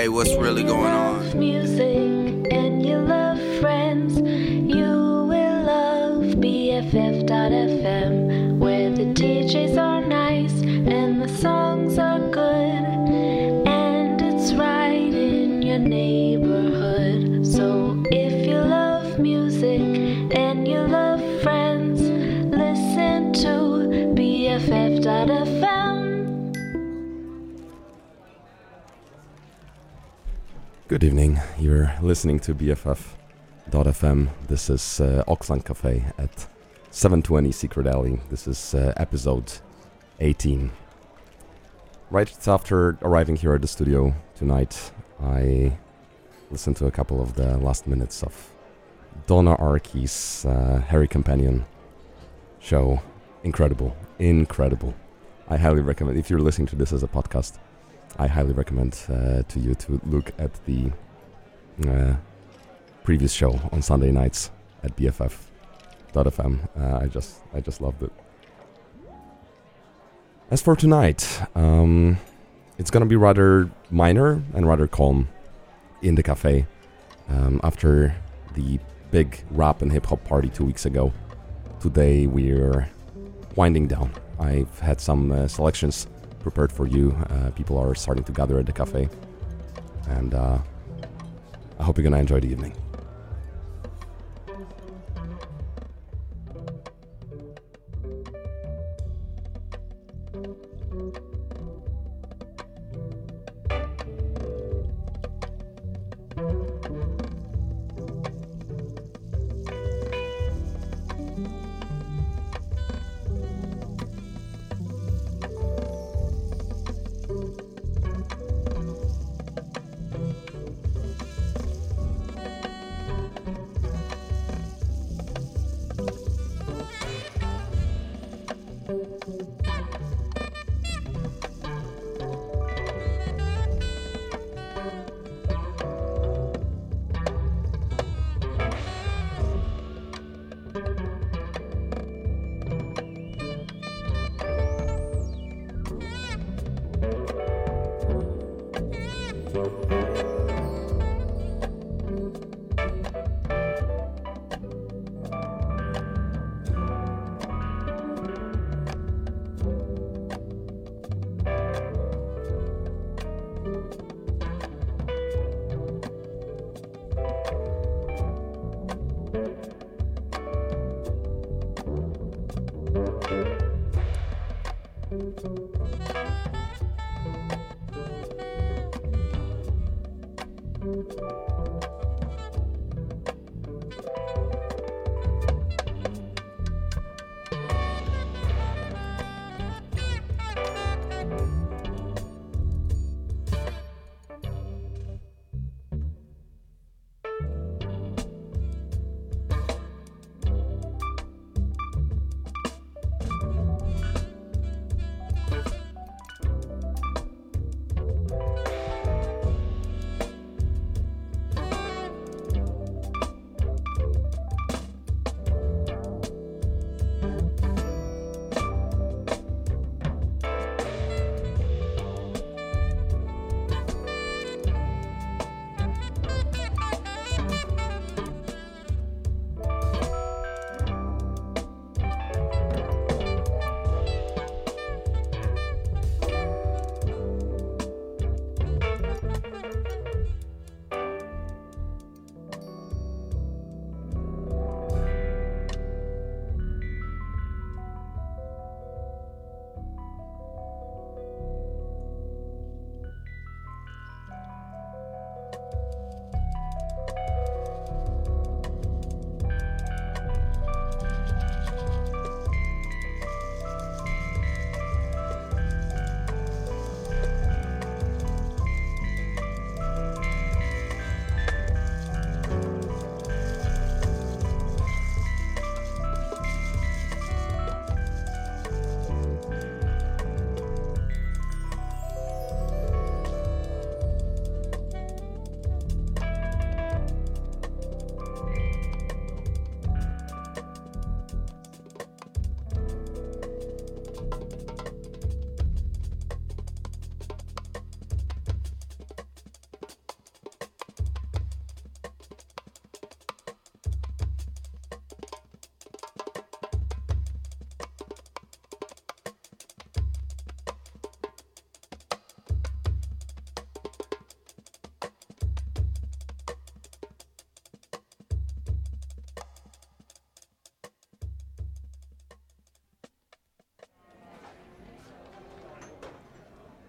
Hey, what's really going on? Music and you love friends, Good evening. You're listening to BFF.fm. This is uh, Auxlang Cafe at 720 Secret Alley. This is uh, episode 18. Right after arriving here at the studio tonight, I listened to a couple of the last minutes of Donna Arky's uh, Harry Companion show. Incredible. Incredible. I highly recommend, if you're listening to this as a podcast, I highly recommend uh, to you to look at the uh, previous show on Sunday nights at BFF.fm. Uh, I just I just loved it. As for tonight, um, it's gonna be rather minor and rather calm in the cafe um, after the big rap and hip hop party two weeks ago. Today we're winding down. I've had some uh, selections prepared for you. Uh, people are starting to gather at the cafe, and uh, I hope you're gonna enjoy the evening.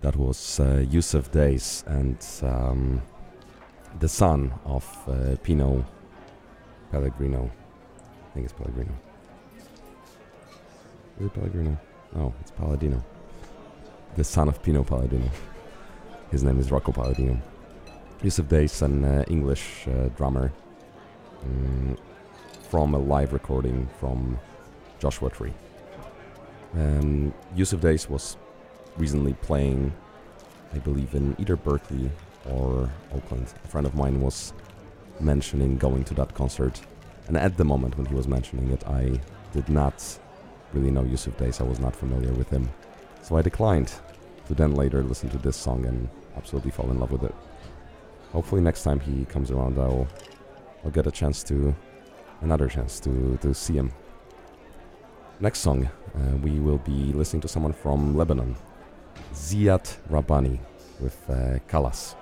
That was uh, Yussef Dayes and um, the son of uh, Pino Pellegrino. I think it's Pellegrino. Is it Pellegrino? No, it's Palladino. The son of Pino Palladino. His name is Rocco Palladino. Yussef Dayes, an uh, English uh, drummer mm, from a live recording from Joshua Tree. Um, Yussef Dayes was recently playing, I believe, in either Berkeley or Oakland. A friend of mine was mentioning going to that concert, and at the moment when he was mentioning it, I did not really know Yussef Dayes. I was not familiar with him, so I declined to then later listen to this song and absolutely fall in love with it. Hopefully, next time he comes around, I'll I'll get a chance to another chance to to see him. Next song, uh, we will be listening to someone from Lebanon, Ziad Rahbani with uh, Kalas.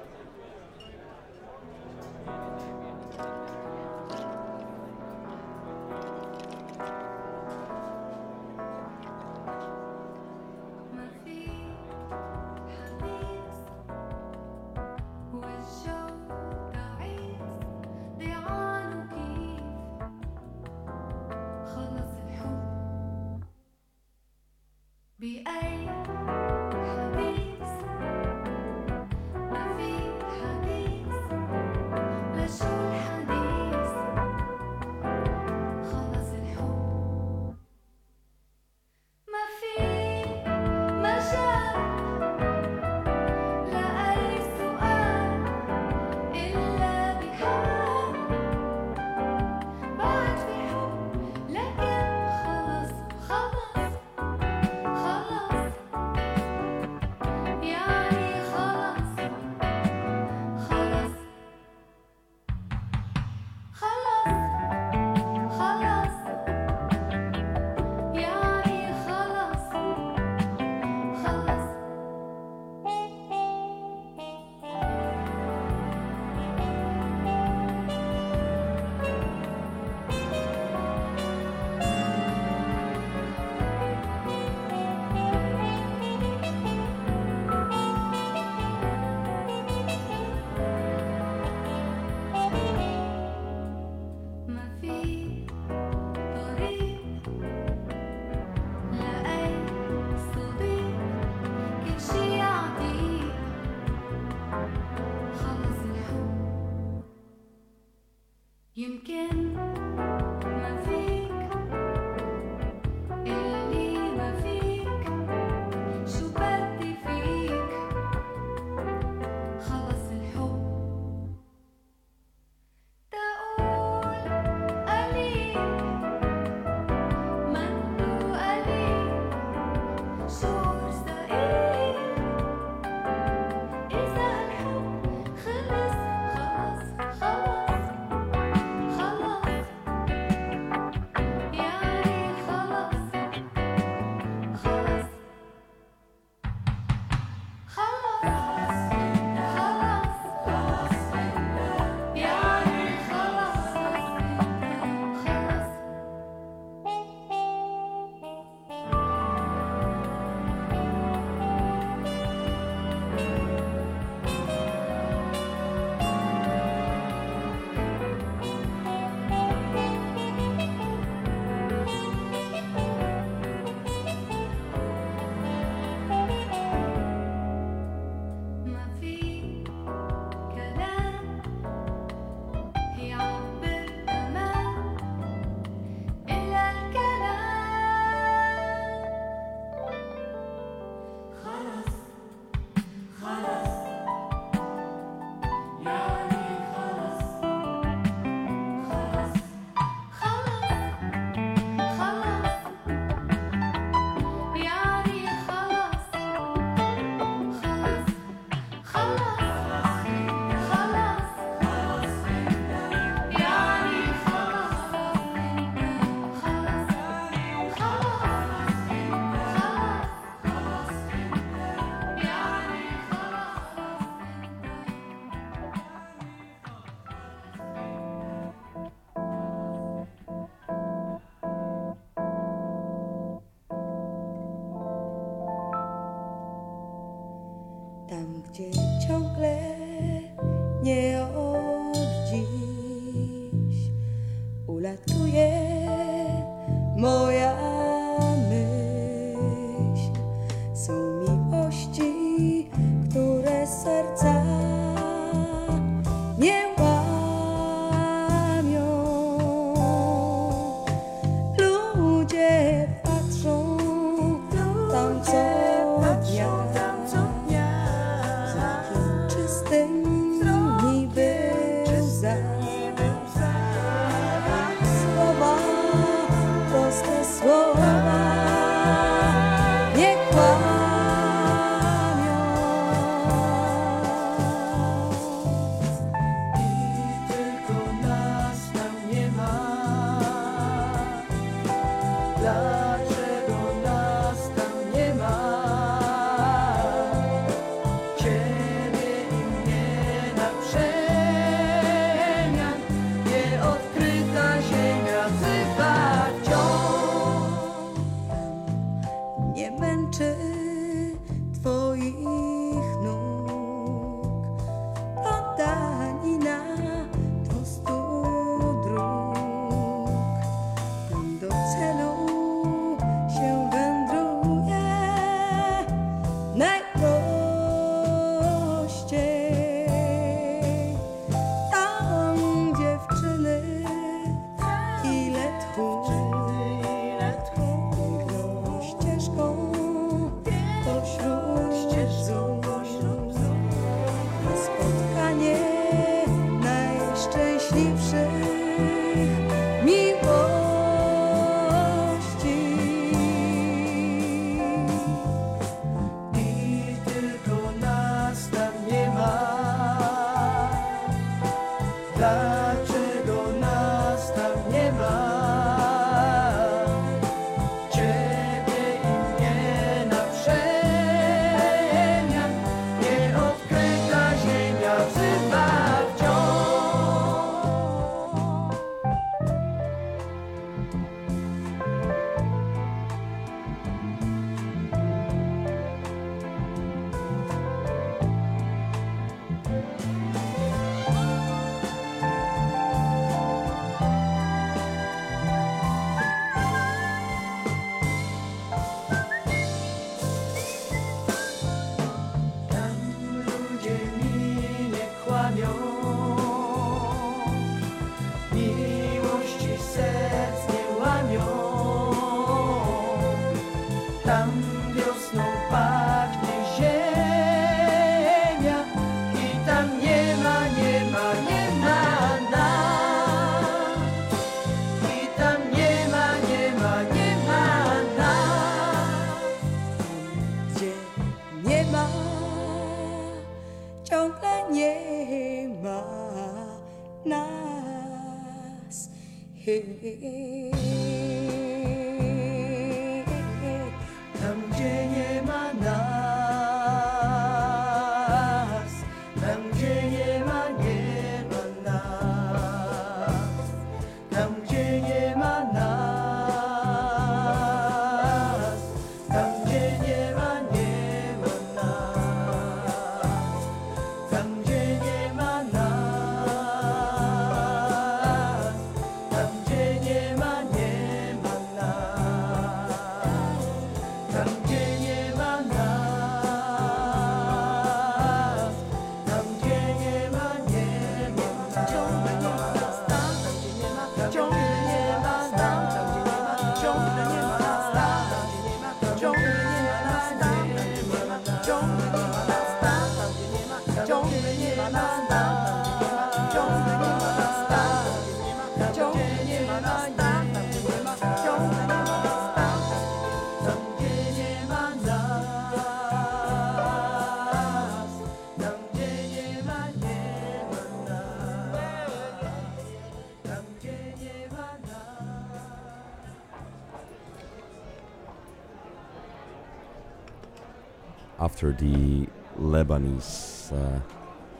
After the Lebanese uh,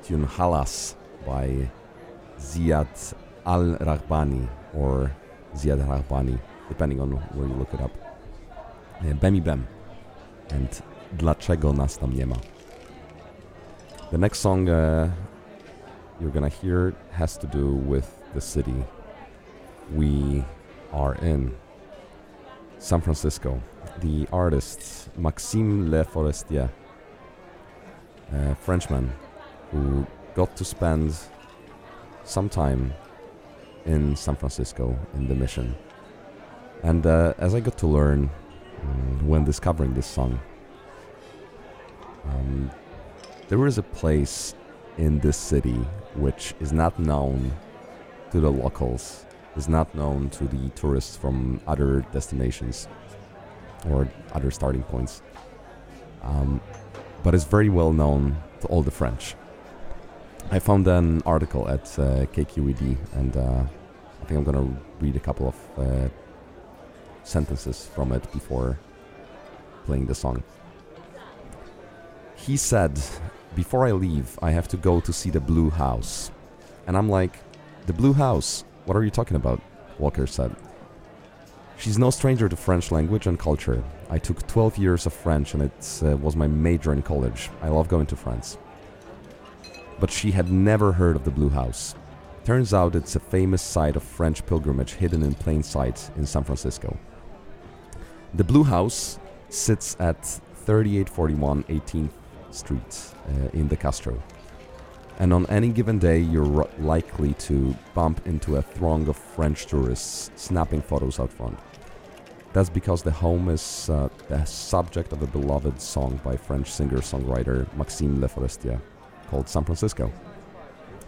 tune Halas by Ziad Al Rahbani or Ziad Al Rahbani, depending on where you look it up. Bemi Bem and Dlaczego nas tam nie ma. The next song uh, you're gonna hear has to do with the city we are in San Francisco. The artist Maxime Le Forestier, a Frenchman who got to spend some time in San Francisco in the mission. And uh, as I got to learn um, when discovering this song, um, there is a place in this city which is not known to the locals, is not known to the tourists from other destinations or other starting points, um, but it's very well known to all the French. I found an article at uh, KQED, and uh, I think I'm gonna read a couple of uh, sentences from it before playing the song. He said, Before I leave, I have to go to see the Blue House. And I'm like, The Blue House? What are you talking about? Walker said. She's no stranger to French language and culture. I took 12 years of French and it uh, was my major in college. I love going to France. But she had never heard of the Blue House. Turns out it's a famous site of French pilgrimage hidden in plain sight in San Francisco. The Blue House sits at 3841 18th Street uh, in the Castro. And on any given day, you're likely to bump into a throng of French tourists snapping photos out front. That's because the home is uh, the subject of a beloved song by French singer songwriter Maxime Le Forestier called San Francisco.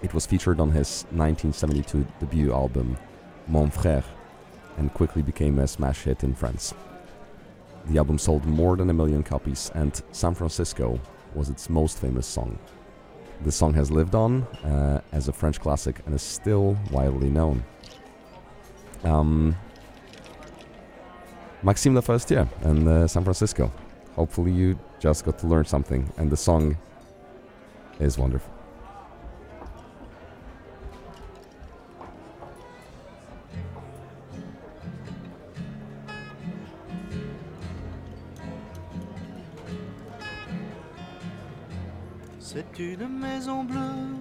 It was featured on his 1972 debut album Mon Frère and quickly became a smash hit in France. The album sold more than a million copies, and San Francisco was its most famous song. The song has lived on uh, as a French classic and is still widely known. Um, Maxime Le Forestier and uh, San Francisco. Hopefully, you just got to learn something, and the song is wonderful. C'est une maison bleue,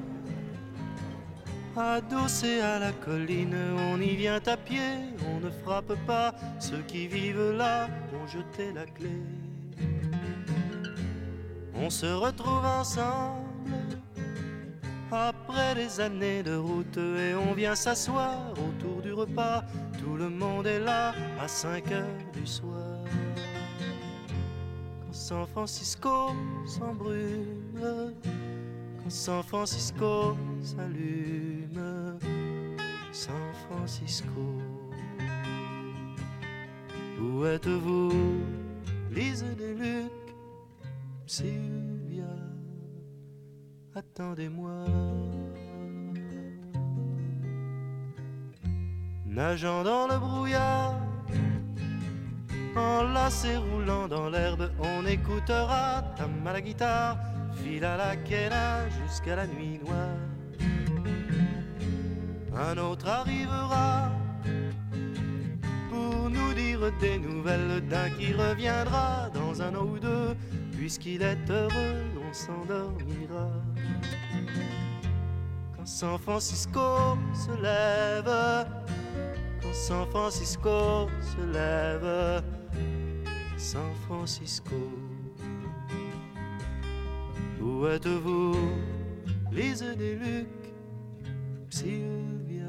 adossée à la colline. On y vient à pied, on ne frappe pas. Ceux qui vivent là ont jeté la clé. On se retrouve ensemble après des années de route et on vient s'asseoir autour du repas. Tout le monde est là à 5 heures du soir. Quand San Francisco s'embrume, San Francisco s'allume, San Francisco. Où êtes-vous, Lise des Luc, Sylvia? Attendez-moi. Nageant dans le brouillard, enlacé roulant dans l'herbe, on écoutera tam à la guitare, fil à la jusqu'à la nuit noire. Un autre arrivera pour nous dire des nouvelles d'un qui reviendra dans un an ou deux, puisqu'il est heureux, on s'endormira. Quand San Francisco se lève, quand San Francisco se lève, San Francisco. Où êtes-vous, Lise des Luc, Sylvia,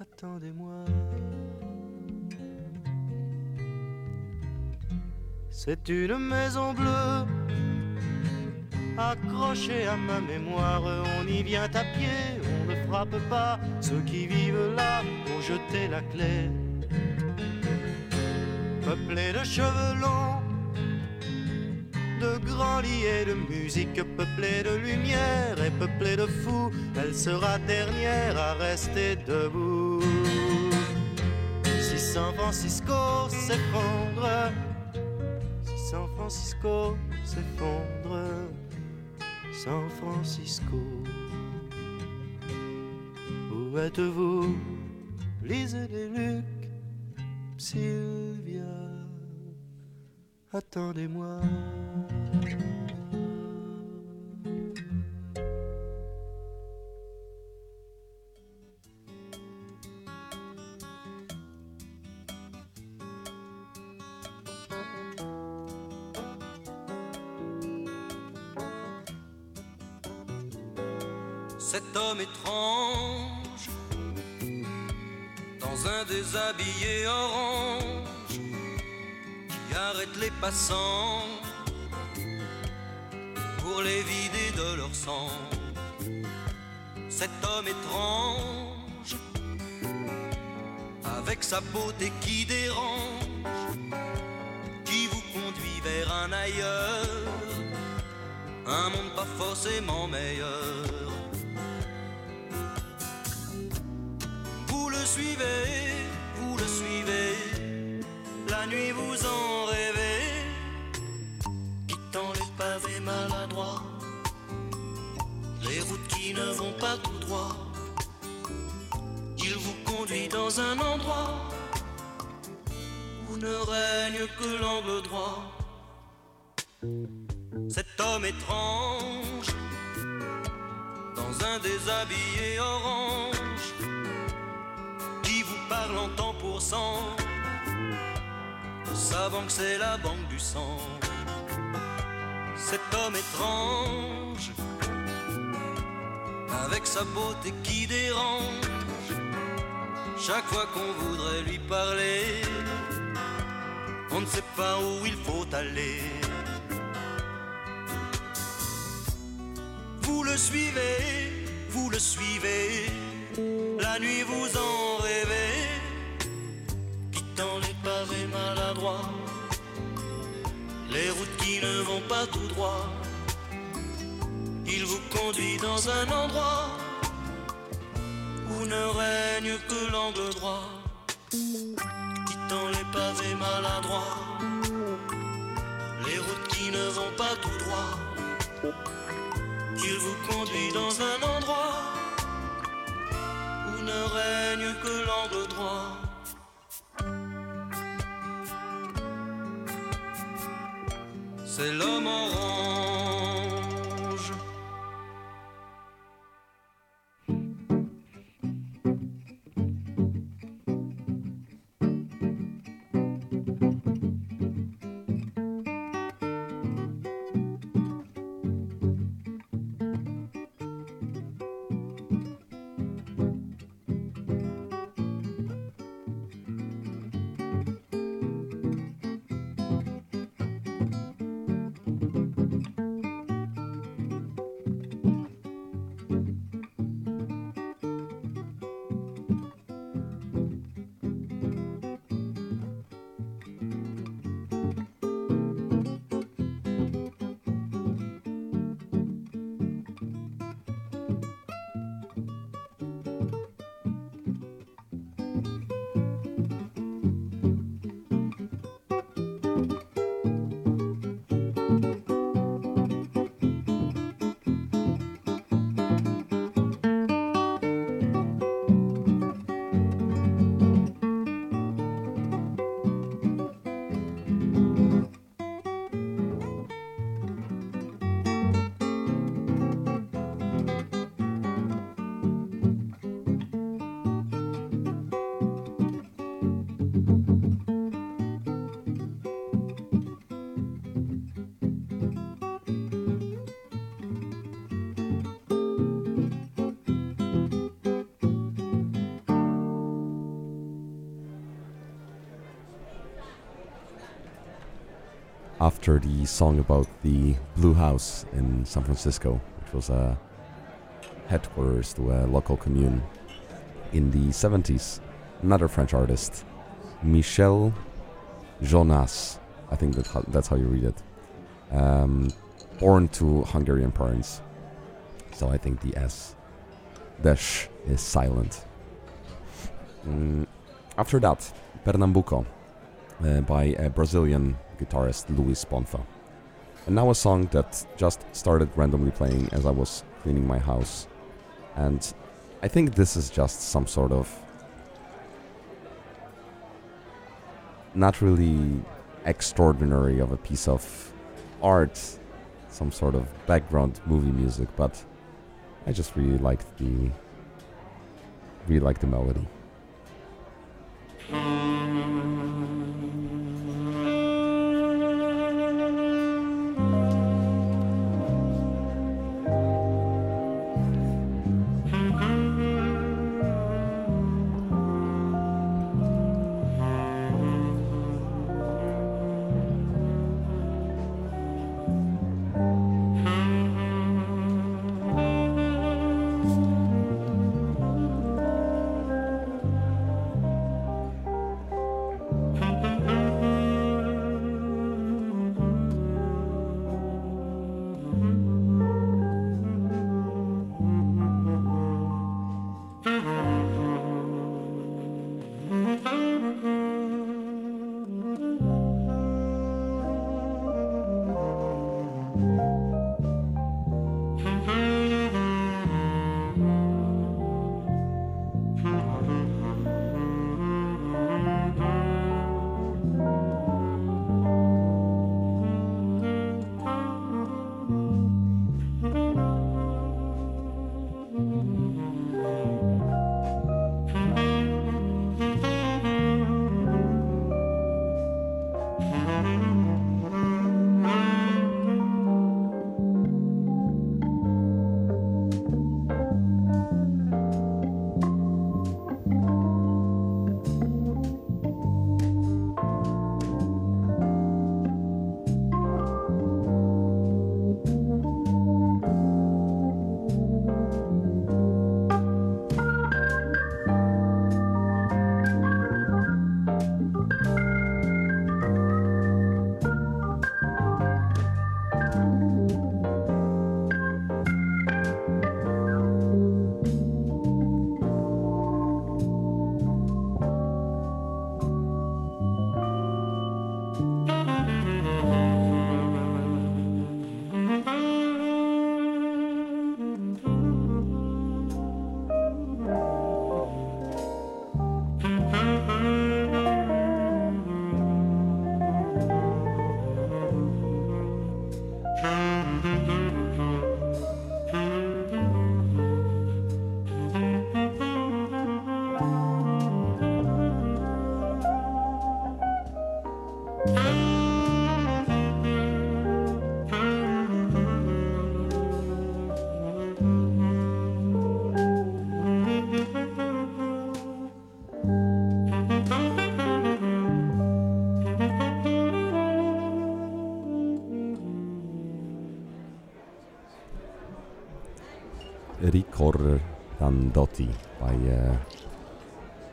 attendez-moi. C'est une maison bleue accrochée à ma mémoire. On y vient à pied, on ne frappe pas. Ceux qui vivent là ont jeté la clé. Peuplée de cheveux longs, de grands lits et de musique, peuplée de lumière et peuplée de fous, elle sera dernière à rester debout. Si San Francisco s'effondre, si San Francisco s'effondre, San Francisco. Où êtes-vous, Lise des Luc, Sylvia? attendez-moi. Cet homme étrange, dans un déshabillé orange, les passants pour les vider de leur sang. Cet homme étrange avec sa beauté qui dérange, qui vous conduit vers un ailleurs, un monde pas forcément meilleur. Vous le suivez, vous le suivez, la nuit vous en rêvez, quittant les pavés maladroits, les routes qui ne vont pas tout droit. Il vous conduit dans un endroit où ne règne que l'angle droit. Cet homme étrange, dans un déshabillé orange, qui vous parle en temps pour cent, sa banque c'est la banque du sang. Cet homme étrange, avec sa beauté qui dérange, chaque fois qu'on voudrait lui parler, on ne sait pas où il faut aller. Vous le suivez, vous le suivez, la nuit vous en rêvez, quittant les pavés maladroits, les routes qui ne vont pas tout droit. Il vous conduit dans un endroit où ne règne que l'angle droit, quittant les pavés maladroits, les routes qui ne vont pas tout droit. Il vous conduit dans un endroit où ne règne que l'angle droit. C'est l'homme orange. After the song about the Blue House in San Francisco, which was a headquarters to a local commune. In the 70s, another French artist, Michel Jonasz, I think that, that's how you read it, um, born to Hungarian parents. So I think the S dash is silent. Mm, after that, Pernambuco uh, by a Brazilian guitarist Luis Bonfa. And now a song that just started randomly playing as I was cleaning my house. And I think this is just some sort of not really extraordinary of a piece of art, some sort of background movie music, but I just really liked the really liked the melody.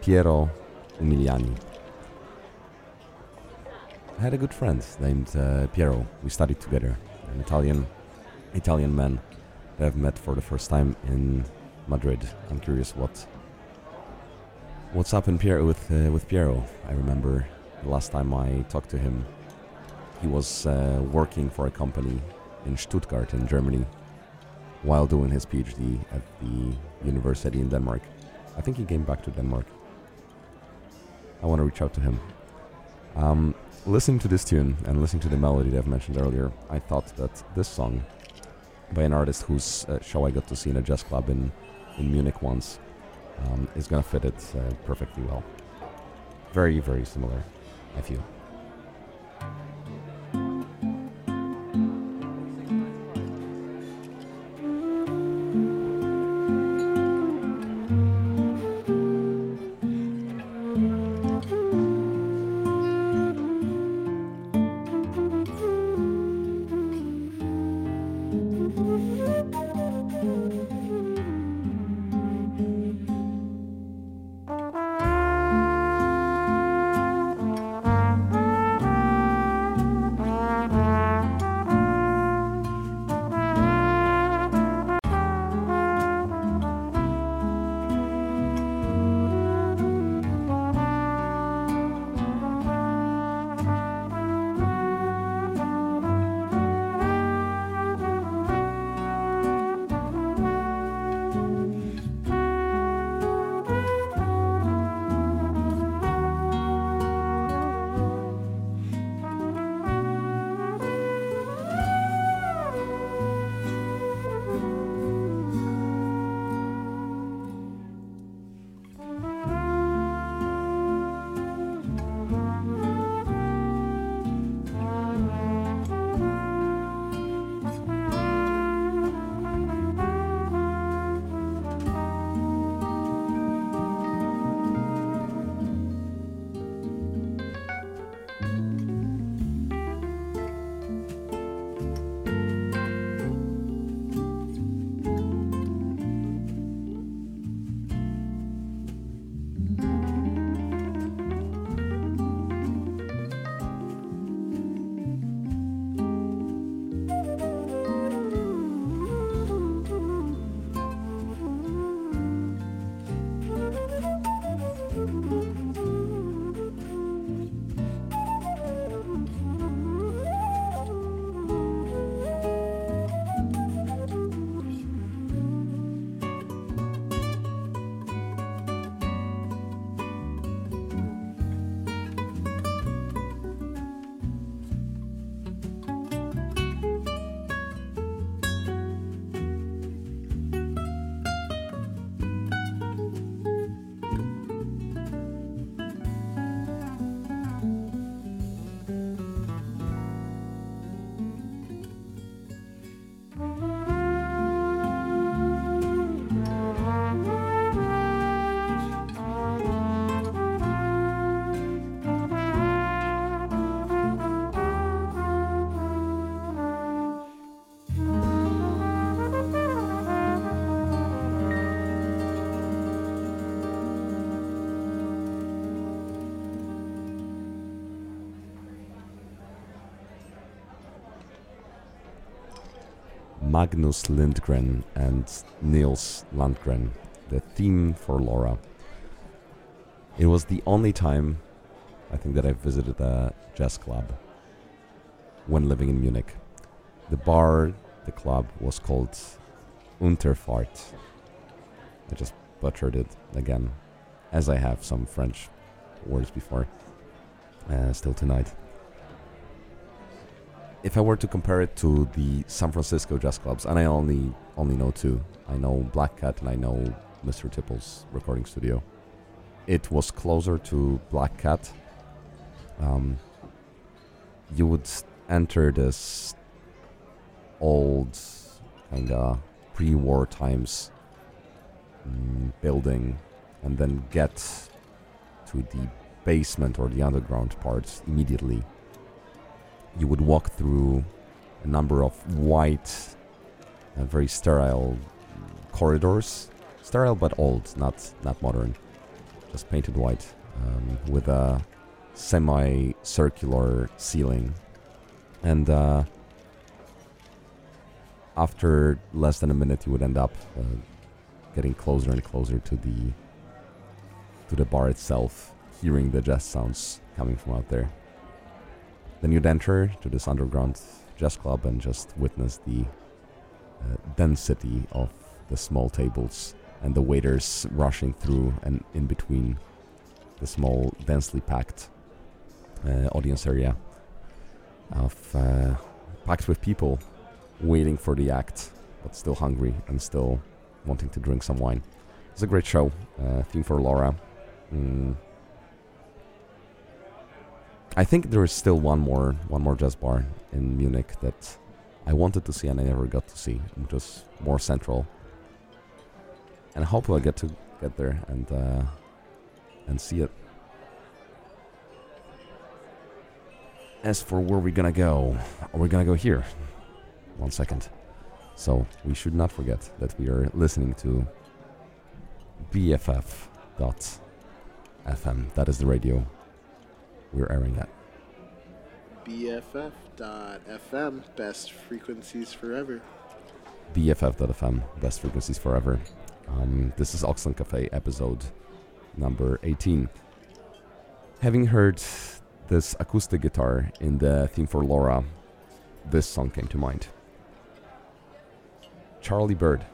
Piero Umiliani. I had a good friend named uh, Piero. We studied together. An Italian, Italian man that I've met for the first time in Madrid. I'm curious what what's up in Piero with uh, with Piero. I remember the last time I talked to him, he was uh, working for a company in Stuttgart in Germany while doing his PhD at the university in Denmark. I think he came back to Denmark. I want to reach out to him. Um, listening to this tune and listening to the melody that I've mentioned earlier, I thought that this song by an artist whose uh, show I got to see in a jazz club in, in Munich once um, is going to fit it uh, perfectly well. Very, very similar, I feel. Magnus Lindgren and Nils Landgren, the theme for Laura. It was the only time I think that I visited a jazz club when living in Munich. The bar, the club was called Unterfahrt. I just butchered it again, as I have some French words before, uh, still tonight if I were to compare it to the San Francisco jazz clubs, and I only only know two, I know Black Cat and I know Mr. Tipple's recording studio. It was closer to Black Cat. Um, you would enter this old kind of pre-war times mm, building, and then get to the basement or the underground parts immediately you would walk through a number of white, uh, very sterile corridors, sterile but old, not not modern, just painted white, um, with a semi-circular ceiling, and uh, after less than a minute, you would end up uh, getting closer and closer to the to the bar itself, hearing the jazz sounds coming from out there. Then you'd enter to this underground jazz club and just witness the uh, density of the small tables and the waiters rushing through and in between the small, densely packed uh, audience area of uh, packed with people waiting for the act, but still hungry and still wanting to drink some wine. It's a great show. Uh, theme for Laura. Mm. I think there is still one more one more jazz bar in Munich that I wanted to see and I never got to see, which was more central. And hopefully I get to get there and uh, and see it. As for where we're gonna go, we're gonna go here. One second. So we should not forget that we are listening to BFF.FM. That is the radio we're airing at. BFF.FM, best frequencies forever. BFF.FM, best frequencies forever. Um, this is Auxlang Cafe episode number 18. Having heard this acoustic guitar in the theme for Laura, this song came to mind. Charlie Byrd.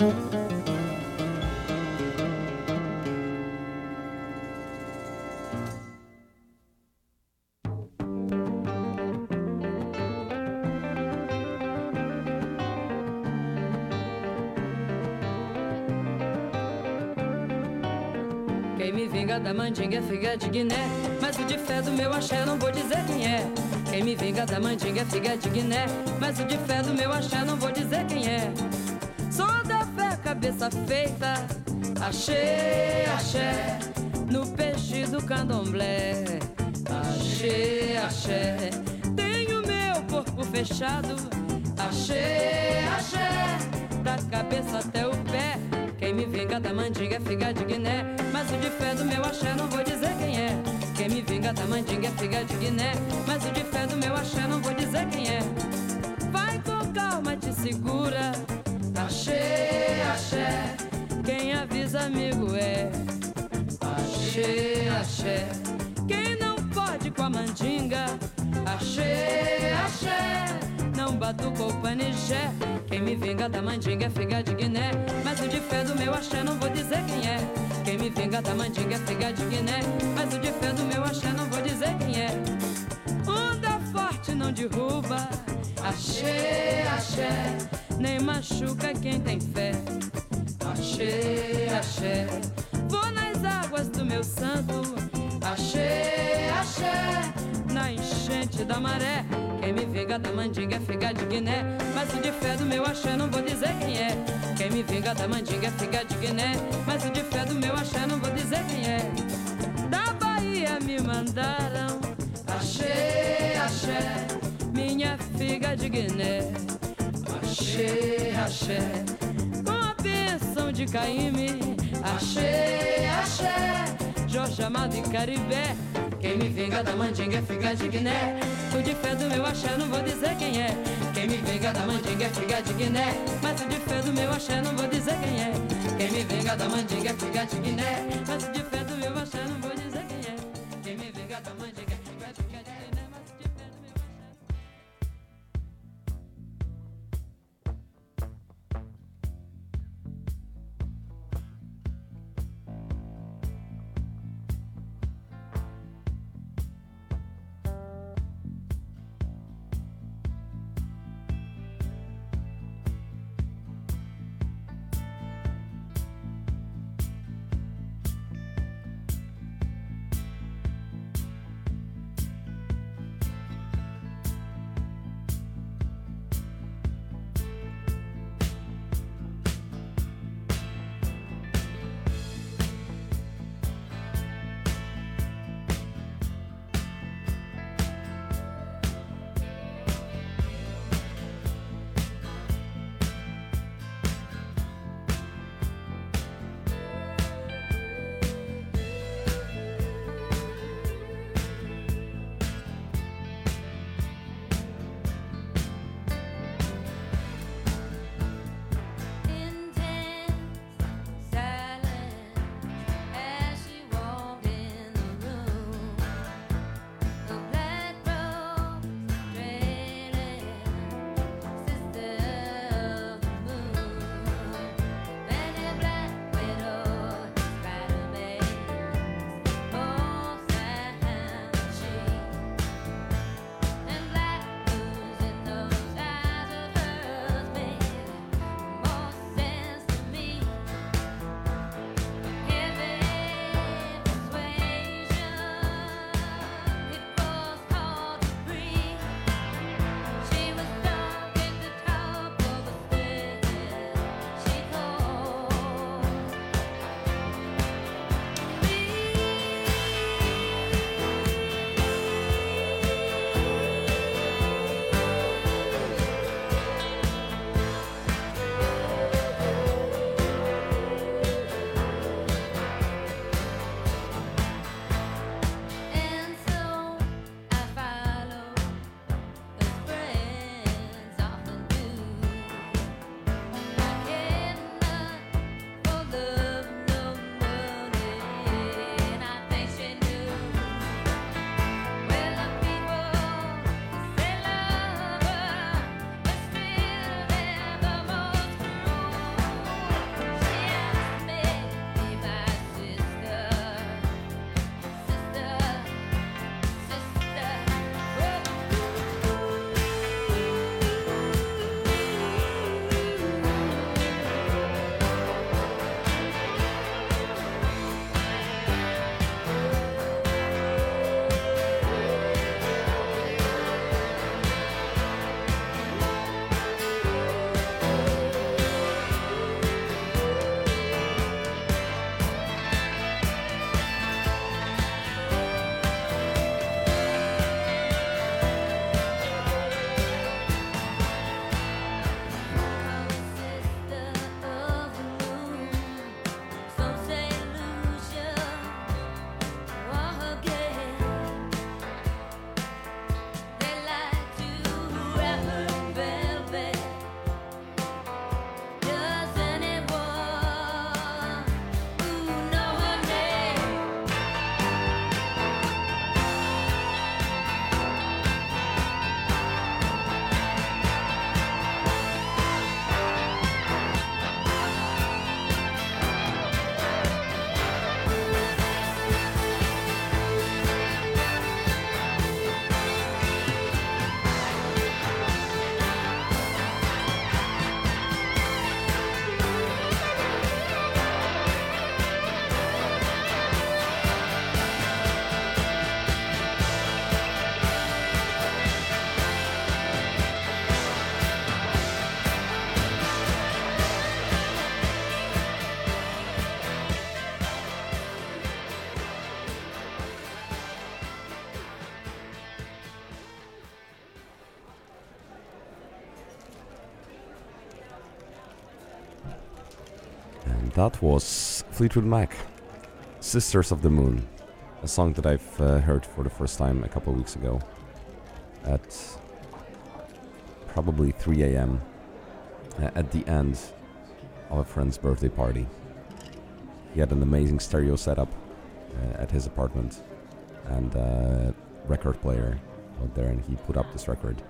Quem me vinga da mandinga é figa de Guiné. Mas o de fé do meu axé não vou dizer quem é. Quem me vinga da mandinga é figa de Guiné. Mas o de fé do meu axé não vou dizer quem é. Cabeça feita. Achei, axé. No peixe do candomblé. Achei, axé. Tenho meu corpo fechado. Achei, axé. Da cabeça até o pé. Quem me vinga da mandinga é figa de Guiné. Mas o de fé do meu axé não vou dizer quem é. Quem me vinga da mandinga é figa de Guiné. Mas o de fé do meu axé não vou dizer quem é. Vai com calma, te segura. Tá axé, axé, quem avisa amigo é. Tá axé, axé, quem não pode com a mandinga. Tá axé, axé, não bato com o panigé. Quem me vinga da mandinga é figa de Guiné. Mas o de fé do meu axé não vou dizer quem é. Quem me vinga da mandinga é figa de Guiné. Mas o de fé do meu axé não vou dizer quem é. Onda forte não derruba. Axé, axé. Nem machuca quem tem fé. Axé, axé. Vou nas águas do meu santo. Axé, axé. Na enchente da maré. Quem me vinga da mandinga é figa de Guiné. Mas o de fé do meu axé não vou dizer quem é. Quem me vinga da mandinga é figa de Guiné. Mas o de fé do meu axé não vou dizer quem é. Da Bahia me mandaram. Axé, axé. Minha figa de Guiné. Axé, axé. Com a bênção de Caíme. Axé, axé. Jorge Amado e Caribé. Quem me vinga da mandinga é figa de Guiné. O de fé do meu axé não vou dizer quem é. Quem me vinga da mandinga é figa de Guiné. Mas o de fé do meu axé não vou dizer quem é. Quem me vinga da mandinga é figa de Guiné. Mas de fé That was Fleetwood Mac, Sisters of the Moon, a song that I've uh, heard for the first time a couple of weeks ago at probably 3 a.m. Uh, at the end of a friend's birthday party. He had an amazing stereo setup uh, at his apartment and a record player out there, and he put up this record.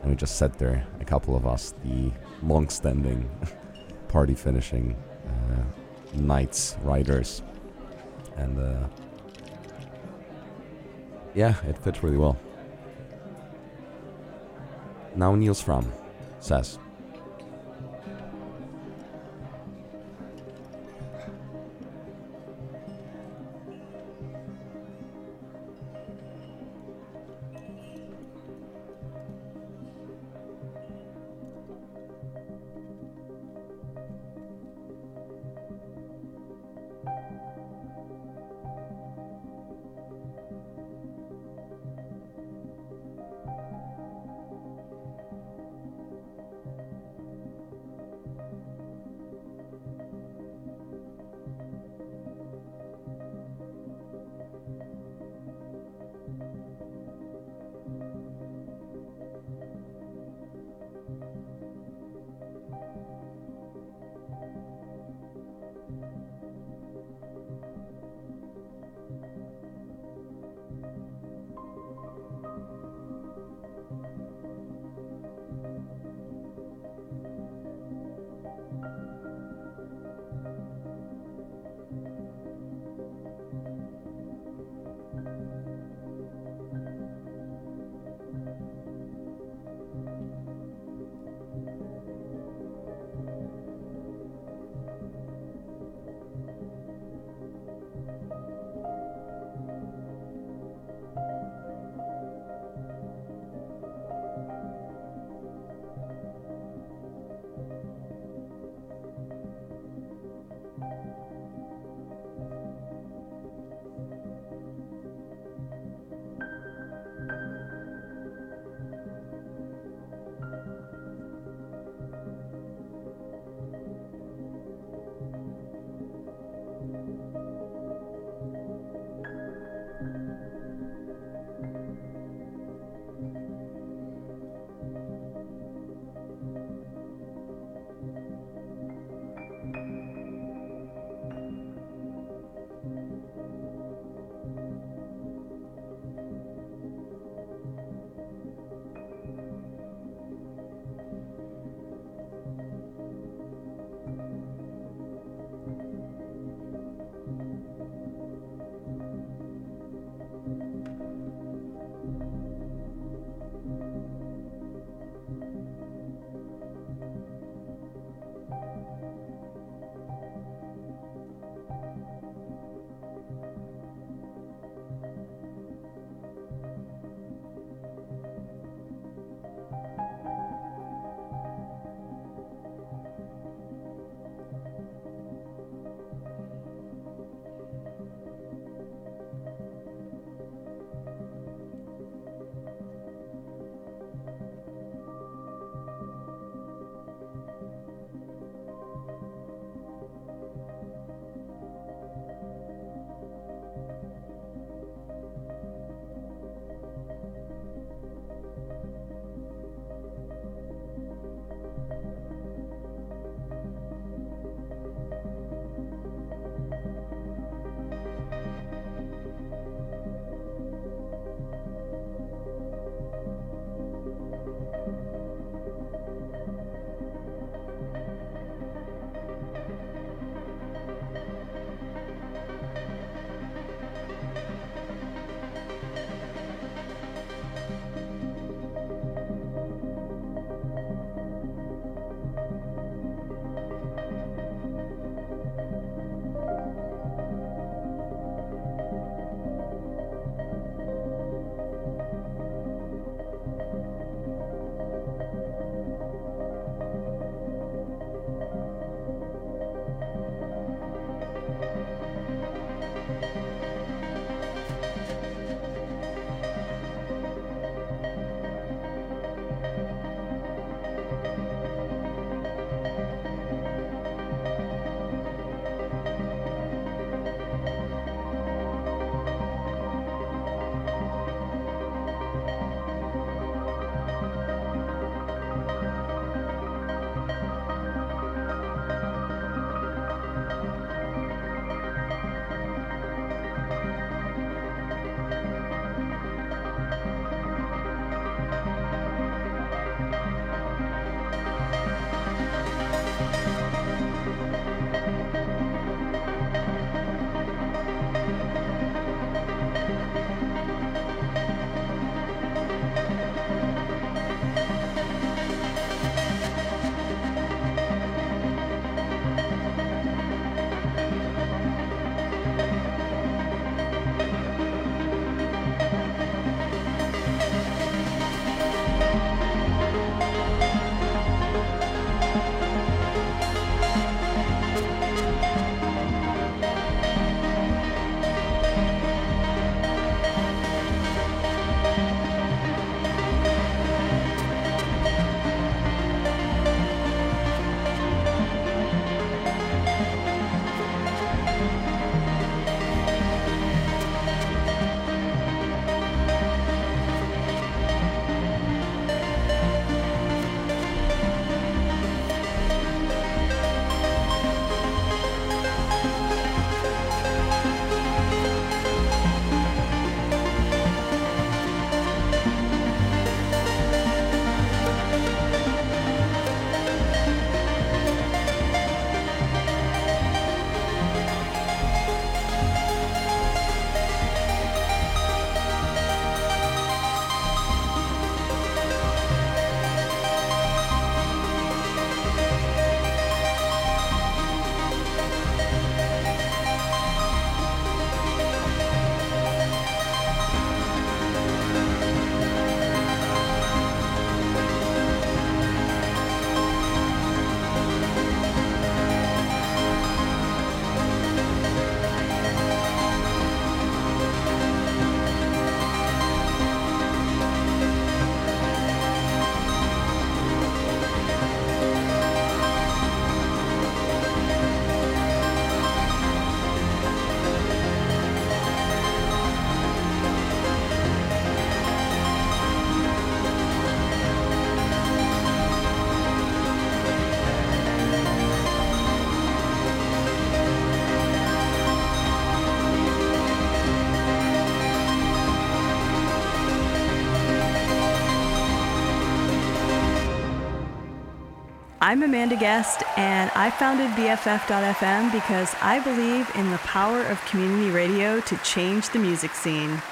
And we just sat there, a couple of us, the long standing party finishing Knights Riders. And uh, yeah, it fits really well. Now Nils Frahm says. I'm Amanda Guest, and I founded BFF.FM because I believe in the power of community radio to change the music scene.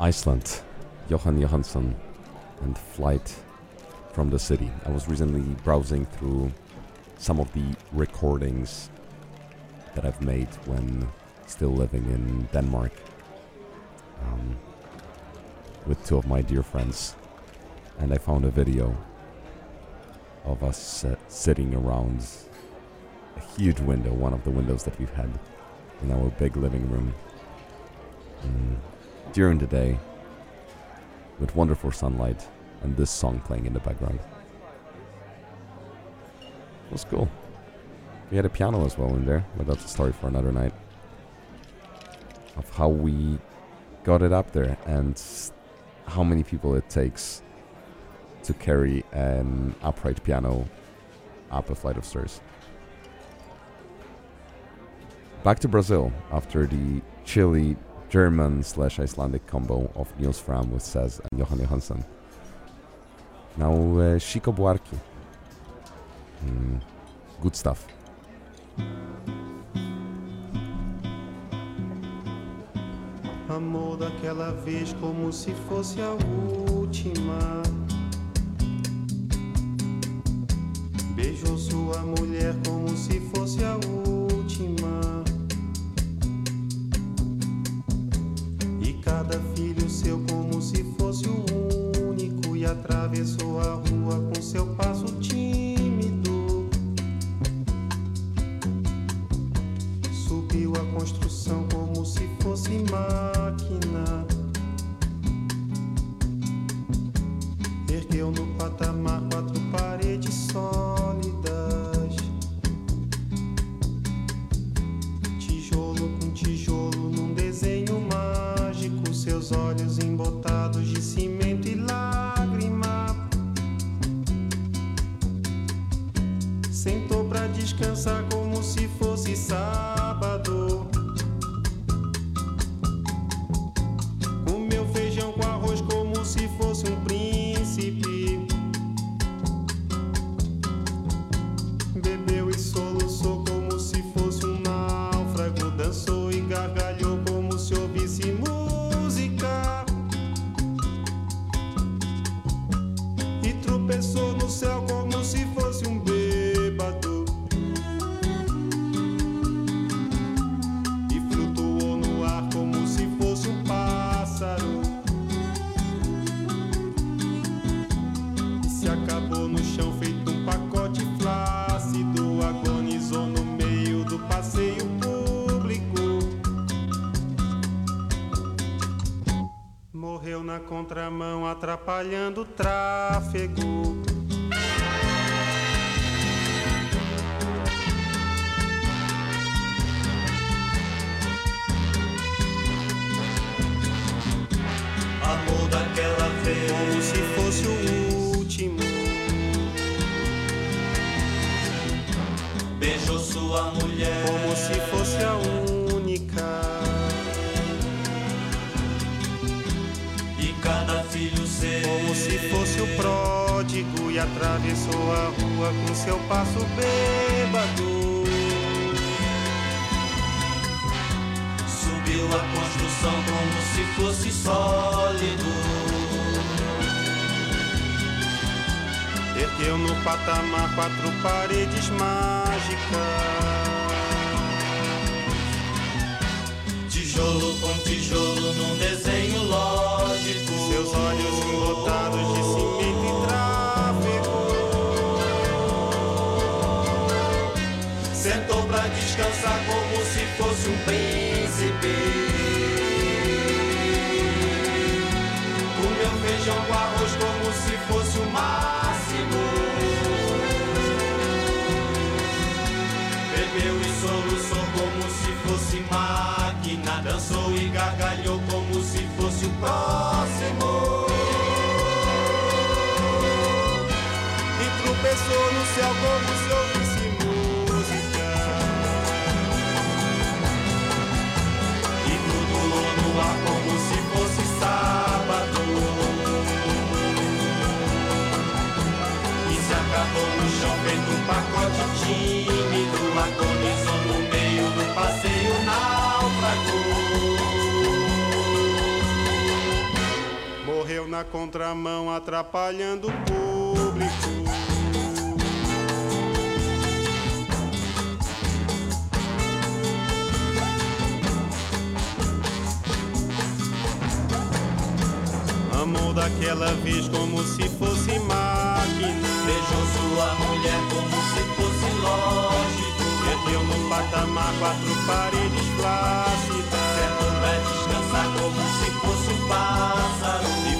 Iceland, Jóhann Jóhannsson, and Flight from the City. I was recently browsing through some of the recordings that I've made when still living in Denmark um, with two of my dear friends, and I found a video of us uh, sitting around a huge window, one of the windows that we've had in our big living room mm, during the day with wonderful sunlight and this song playing in the background. It was cool. We had a piano as well in there, but that's a story for another night. Of how we got it up there and how many people it takes to carry an upright piano up a flight of stairs. Back to Brazil after the chilly German slash Icelandic combo of Nils Fram with Sez and Johan Johansson. Now uh, Chico Buarque. Mm, good stuff. Amor daquela vez como se fosse a última. Beijou sua mulher como se fosse a última. Cada filho seu como se fosse o único. E atravessou a rua com seu atrapalhando o tráfego. Quatro paredes mágicas. Tijolo com tijolo gargalhou como se fosse o próximo. E tropeçou no céu como se ouvisse música. E flutuou no ar como se fosse sábado E se acabou no chão feito um pacote tímido na contramão atrapalhando o público. Amou daquela vez como se fosse máquina. Beijou sua mulher como se fosse lógico. Meteu no patamar quatro paredes flácidas. Certo pra descansar como se fosse um pássaro.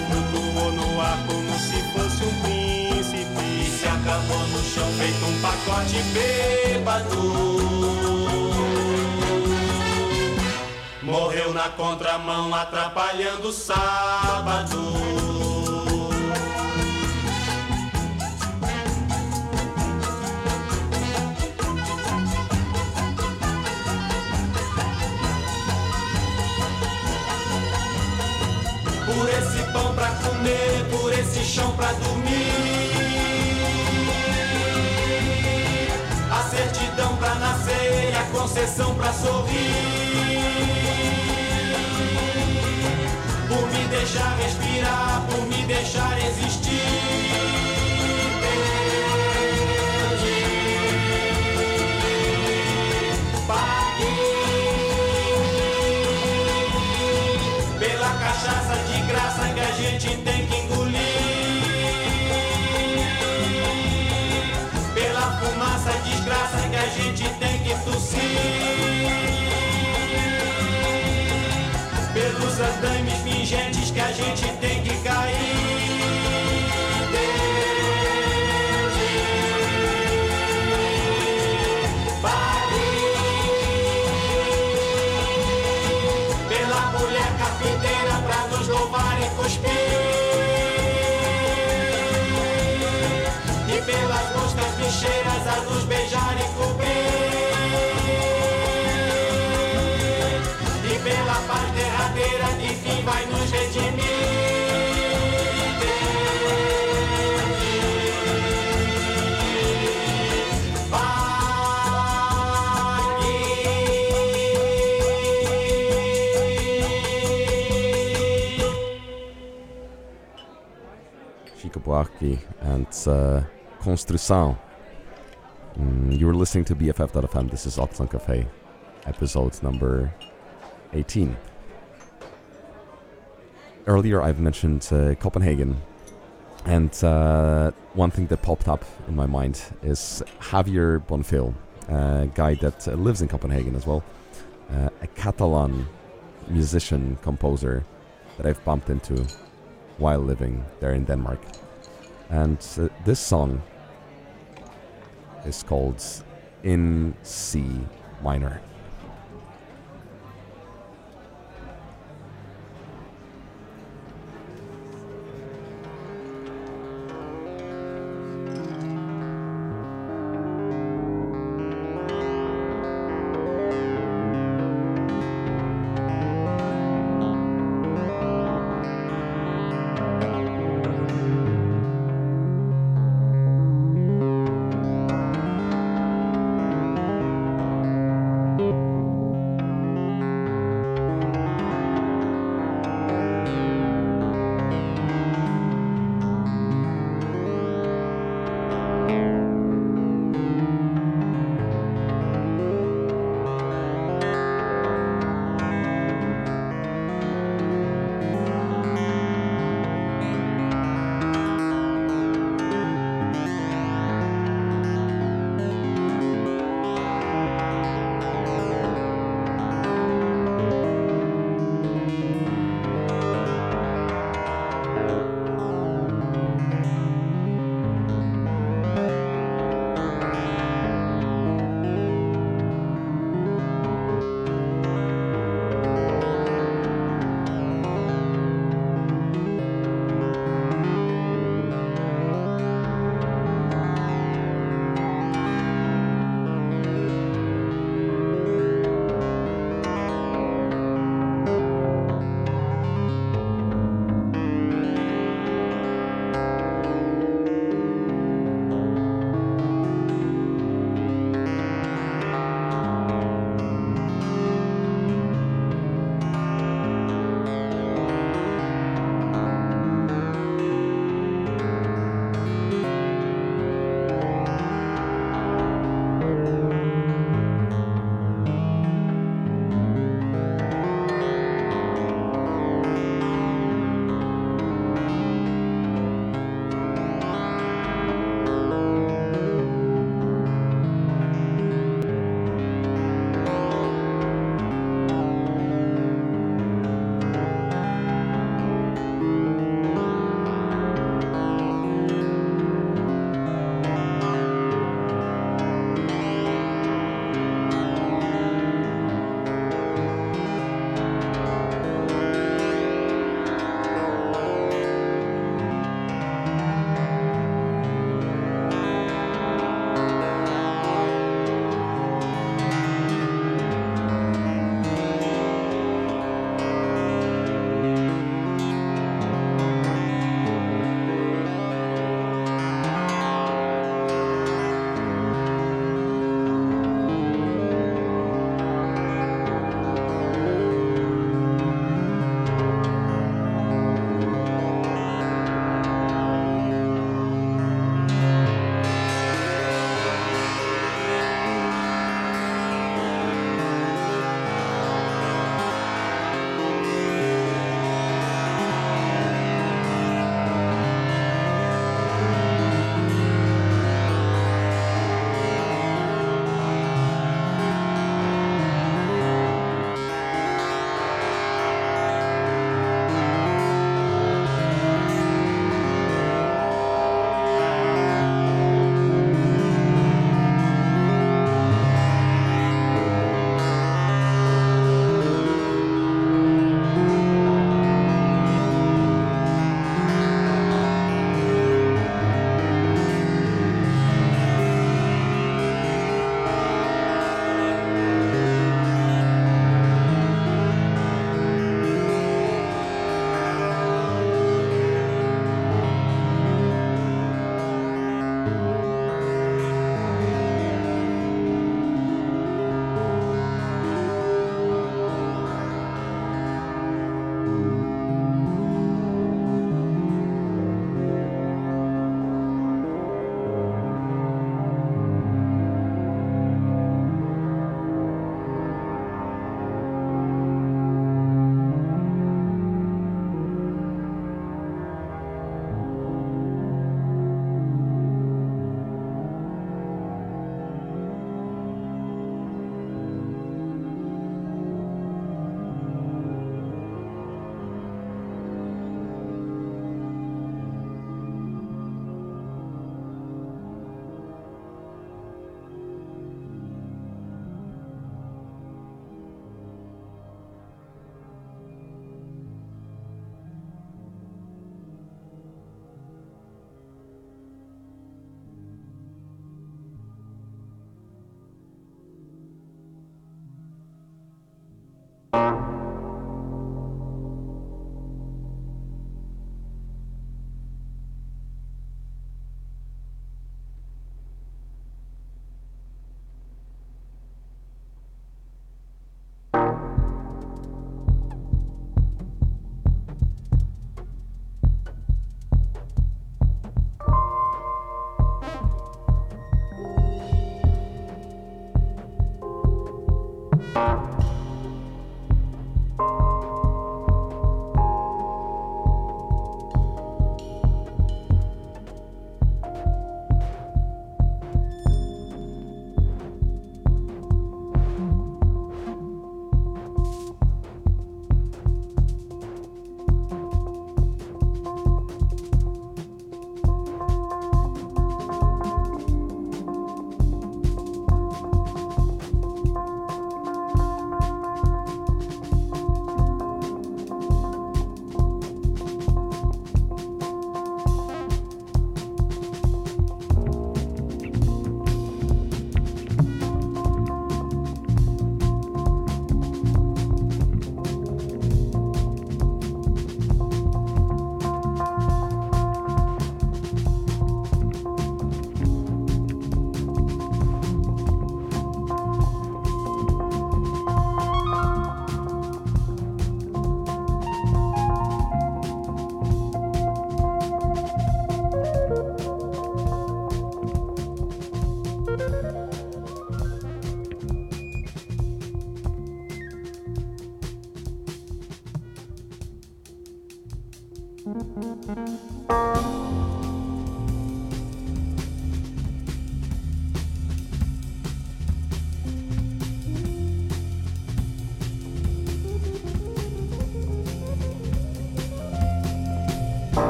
Como se fosse um príncipe. E se acabou no chão feito um pacote bêbado. Morreu na contramão atrapalhando o sábado. Por esse chão pra dormir. A certidão pra nascer e a concessão pra sorrir. Por me deixar respirar, por me deixar existir. Gente tem que engolir. Pela fumaça desgraça que a gente tem que tossir. Pelos andames fingentes que a gente And uh, Construção. Mm, you're listening to BFF.fm. This is Auxlang Cafe, episode number 18. Earlier, I've mentioned uh, Copenhagen, and uh, one thing that popped up in my mind is Javier Bonfil, a guy that uh, lives in Copenhagen as well, uh, a Catalan musician composer that I've bumped into while living there in Denmark. And uh, this song is called In C Minor.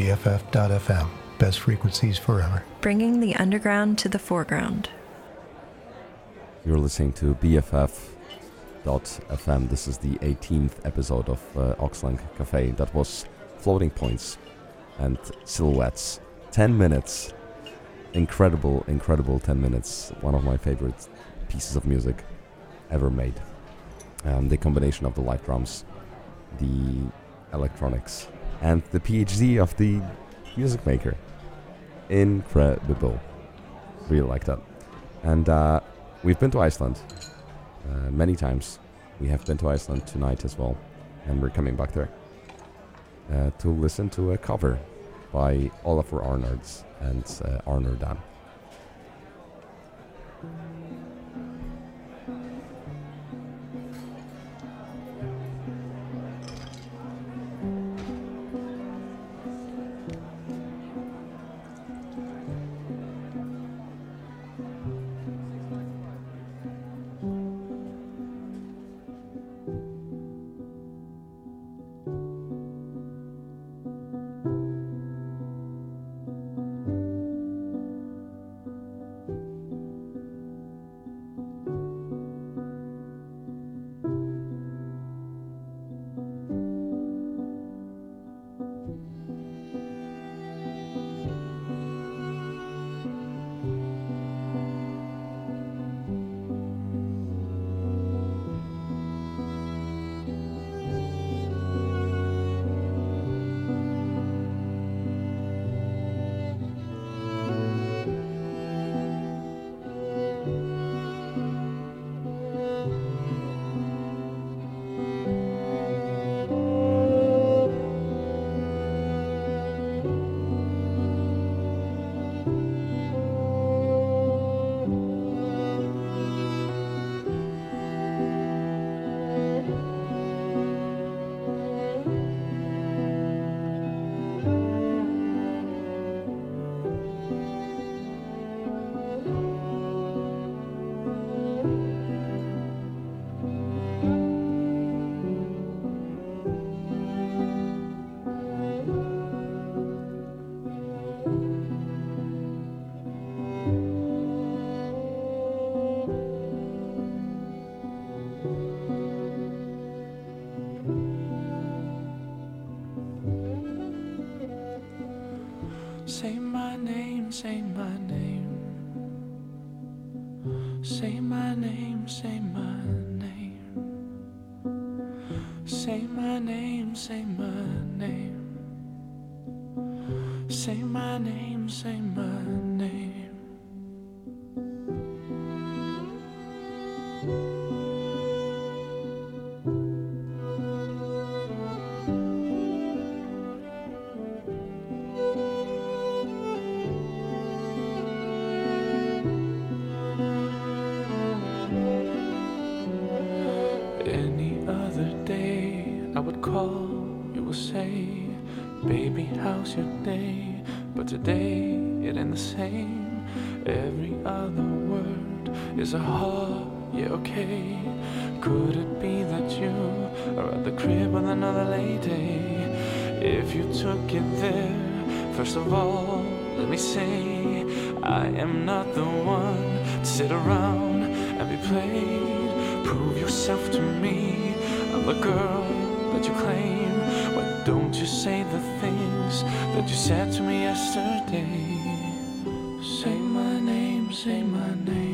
BFF.FM, best frequencies forever. Bringing the underground to the foreground. You're listening to BFF.FM. This is the 18th episode of uh, Auxlang Cafe. That was Floating Points and Silhouettes. 10 minutes. Incredible, incredible 10 minutes. One of my favorite pieces of music ever made. Um, the combination of the light drums, the electronics, and the PhD of the music maker. Incredible. Really like that. And uh, we've been to Iceland uh, many times. We have been to Iceland tonight as well, and we're coming back there uh, to listen to a cover by Olafur Arnalds and uh, Arnar Any other day I would call, you will say, Baby, how's your day? But today it ain't the same. Every other word is a ha, yeah, okay. Could it be that you are at the crib with another lady? If you took it there, first of all, let me say, I am not the one to sit around and be played. Prove yourself to me. I'm the girl that you claim. Why don't you say the things that you said to me yesterday? Say my name, say my name.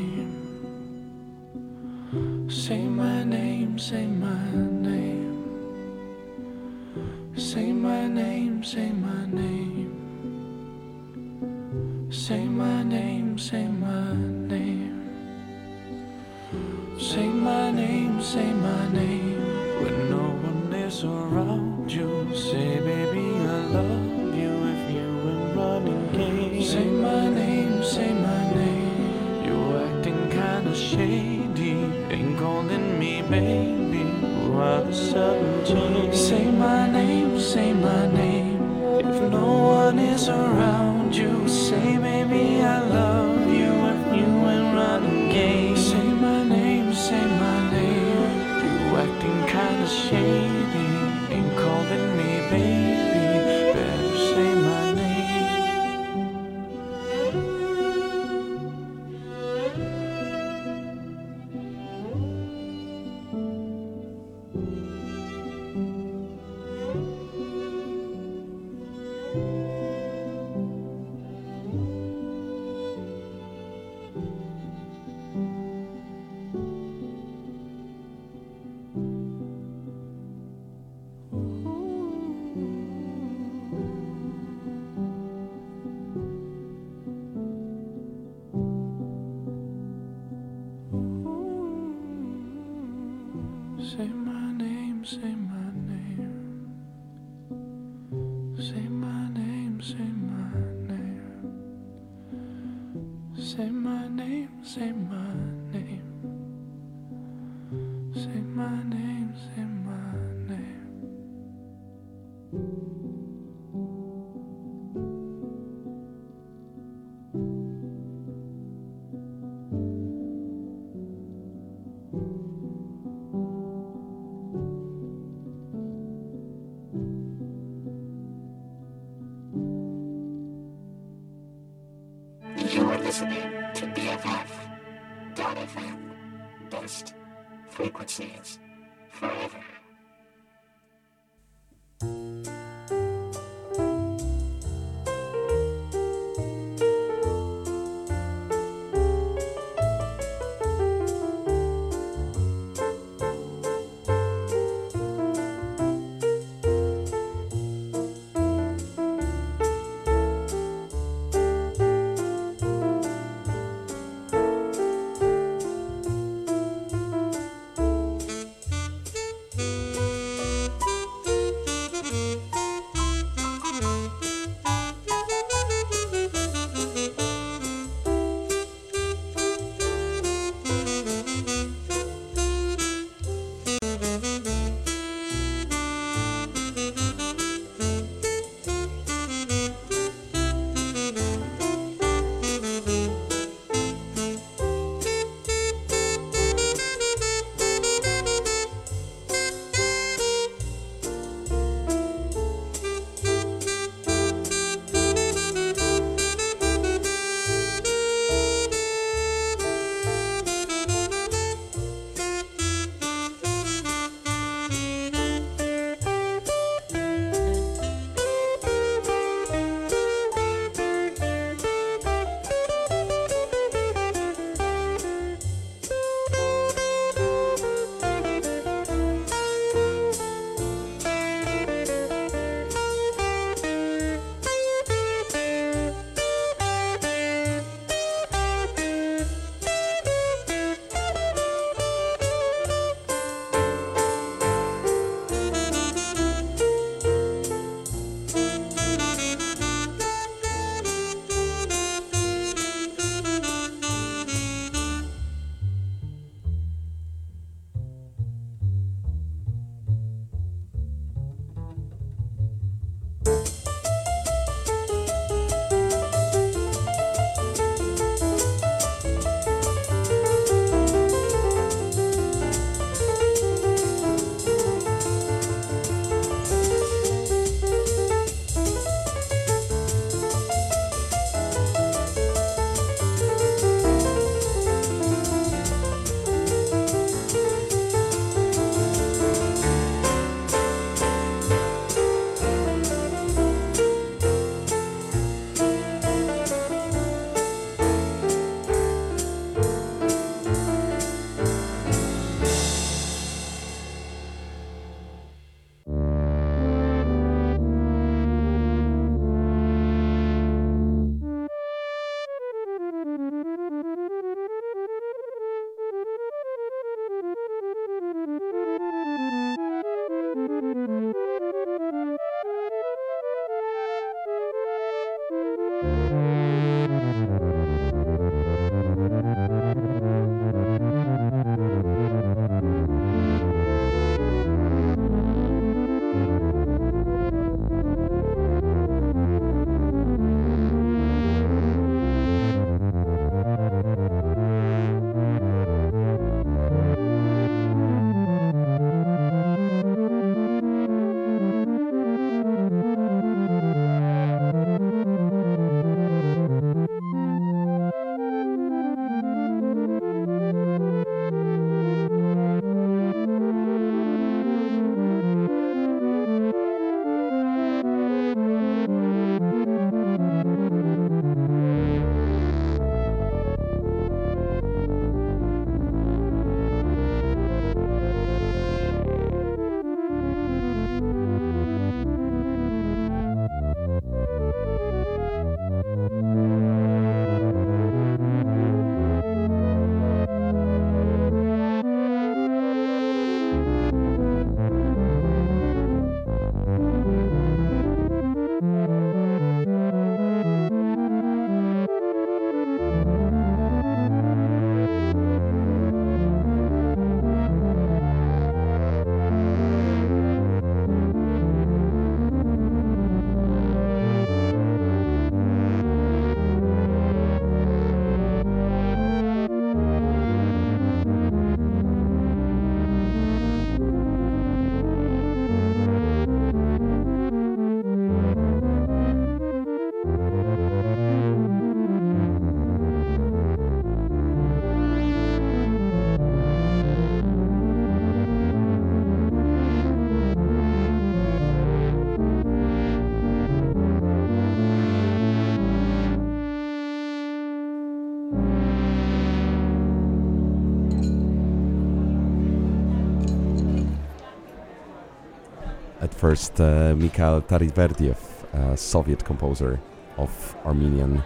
First uh, Mikhail Tariverdiev, a Soviet composer of Armenian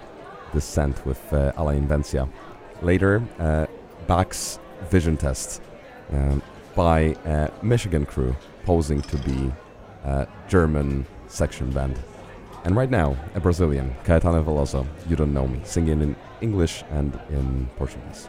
descent with uh, Alla Invencia. Later, uh, Bach's Vision Test um, by a Michigan crew posing to be a German section band. And right now, a Brazilian, Caetano Veloso, You Don't Know Me, singing in English and in Portuguese.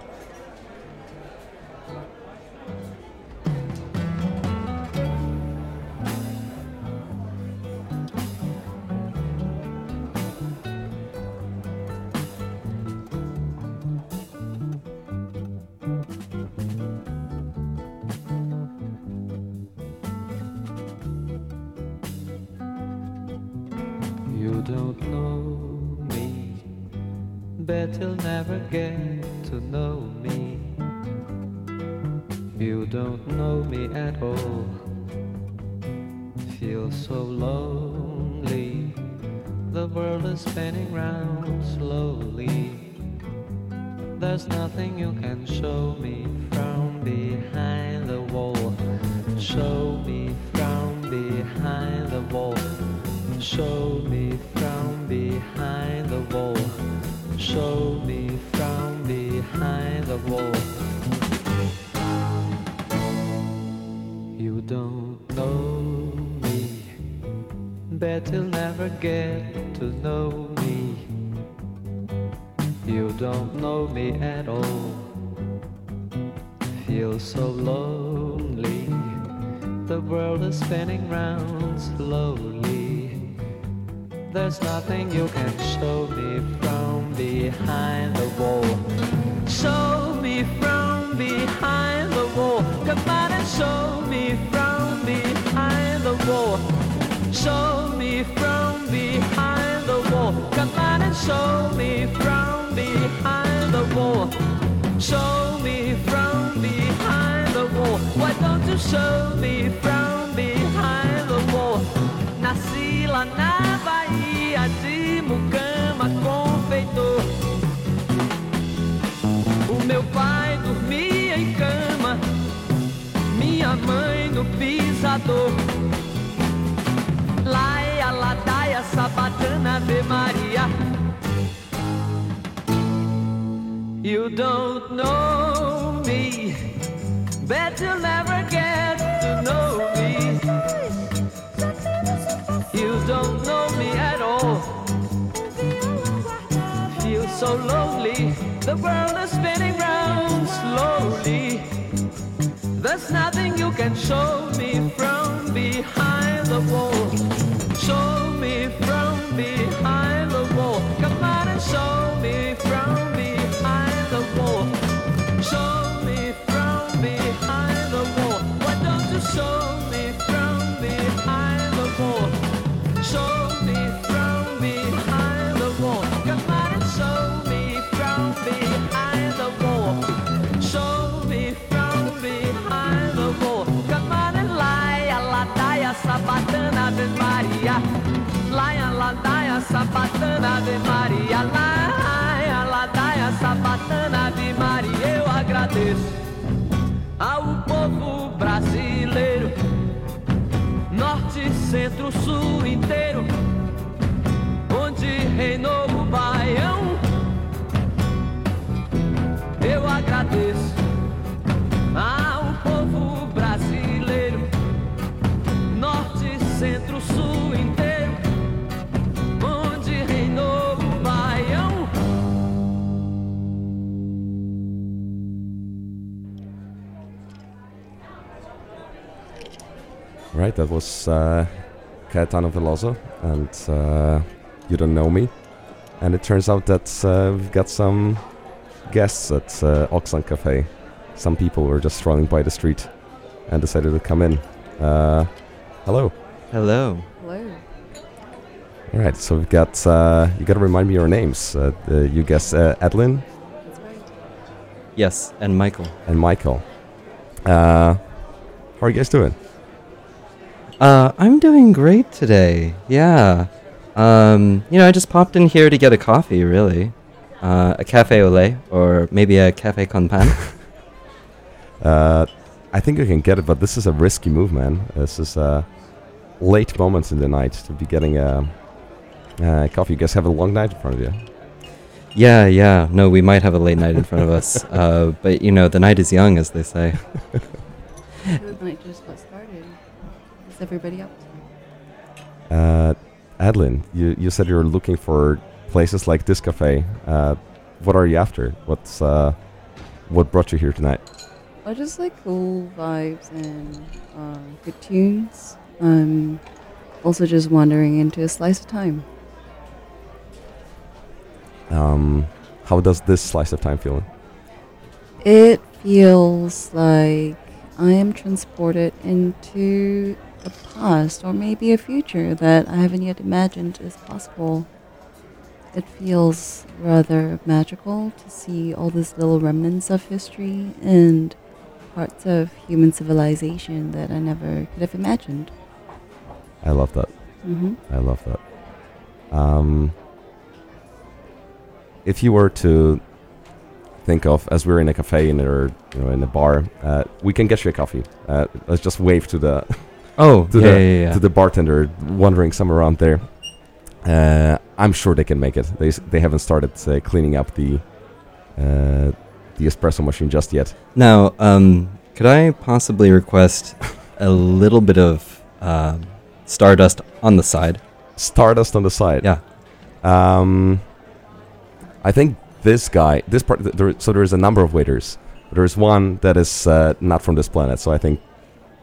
Show me from behind the wall. Show sabatana, Ave Maria. Laia, ladaia, sabatana, Ave Maria. Eu agradeço ao povo brasileiro, norte, centro, sul inteiro, onde reinou Right, that was uh, Caetano Veloso and uh, You Don't Know Me. And it turns out that uh, we've got some guests at uh, Auxlang Cafe. Some people were just strolling by the street and decided to come in. Uh, hello. Hello. Hello. All right, so we've got, uh, you got to remind me your names. Uh, uh, you guess uh, Adeline That's right. Yes, and Michael. and Michael. Uh, how are you guys doing? Uh, I'm doing great today. Yeah. Um, you know, I just popped in here to get a coffee, really. Uh, a cafe au lait, or maybe a cafe con pan. Uh, I think I can get it, but this is a risky move, man. This is uh, late moments in the night to be getting a uh, coffee. You guys have a long night in front of you. Yeah, yeah. No, we might have a late night in front of us, uh, but you know, the night is young, as they say. The night just got started. What's everybody up to? Uh, Adeline, you, you said you were looking for places like this cafe. Uh, what are you after? What's uh, what brought you here tonight? I just like cool vibes and um, good tunes. Um, also just wandering into a slice of time. Um, how does this slice of time feel? It feels like I am transported into a past or maybe a future that I haven't yet imagined is possible. It feels rather magical to see all these little remnants of history and parts of human civilization that I never could have imagined. I love that. Mhm. I love that. Um, if you were to think of as we're in a cafe in or you know in a bar, uh, we can get you a coffee. Uh, let's just wave to the Oh, to yeah, the yeah, yeah. to the bartender wandering somewhere around there. Uh, I'm sure they can make it. They s- they haven't started uh, cleaning up the uh, the espresso machine just yet. Now, um, could I possibly request a little bit of uh, stardust on the side? Stardust on the side. Yeah. Um, I think this guy, this part, th- there, so there's a number of waiters. There's one that is uh, not from this planet, so I think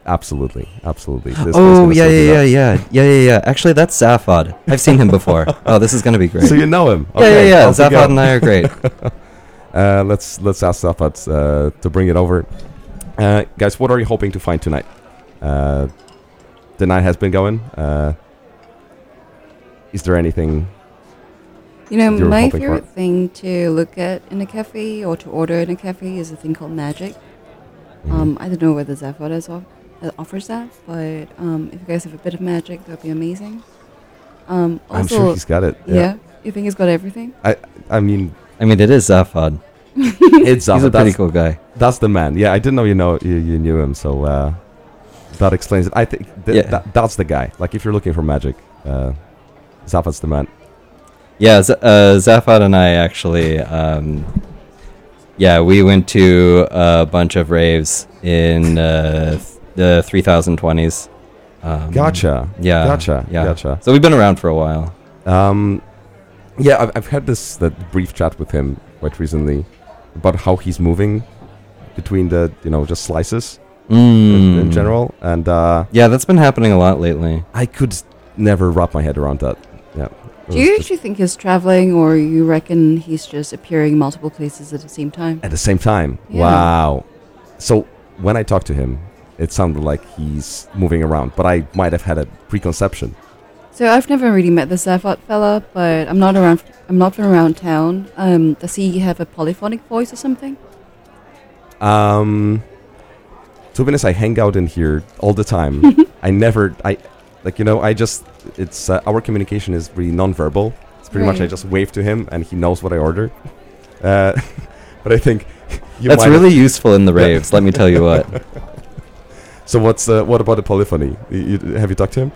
absolutely, absolutely. This oh yeah, yeah, yeah, yeah, yeah, yeah, yeah. Actually, that's Zaphod. I've seen him before. oh, this is gonna be great. So you know him? Yeah, yeah, yeah. off. Zaphod and I are great. uh, let's let's ask Zaphod uh, to bring it over. Uh, guys, what are you hoping to find tonight? Uh, the night has been going. Uh, is there anything? You know, you were my hoping for? favorite thing to look at in a cafe or to order in a cafe is a thing called magic. Mm-hmm. Um, I don't know whether Zaphod has off- uh, offers that, but um, if you guys have a bit of magic, that would be amazing. Um, I'm sure he's got it, yeah. Yeah. you think he's got everything? I I mean, I mean, it is Zaphod. it's He's a pretty cool guy. That's the man. Yeah, I didn't know you know you, you knew him, so uh, that explains it. I think th- Yeah. that, that's the guy. Like if you're looking for magic, uh, Zaphod's the man. Yeah, Z- uh, Zaphod and I actually, um, yeah, we went to a bunch of raves in uh, th- the 3020s. Um, Gotcha. Yeah. Gotcha. Yeah. Gotcha. So we've been around for a while. Um, yeah, I've, I've had this that brief chat with him quite recently about how he's moving between the you know just slices in, in Mm. general, and uh, Yeah, that's been happening a lot lately. I could never wrap my head around that. Yeah. Do you actually think he's traveling, or you reckon he's just appearing multiple places at the same time? at the same time? Yeah. Wow. So when I talked to him, it sounded like he's moving around, but I might have had a preconception. So I've never really met the Zaphod fella, but I'm not around. I'm not from around town. Um, does he have a polyphonic voice or something? Um, to be honest, I hang out in here all the time. I never, I, like you know, I just, it's uh, our communication is really non-verbal. It's pretty much I just wave to him and he knows what I order. Uh, but I think you That's might really useful in the raves, let me tell you what. so what's uh, what about the polyphony? You, you, have you talked to him?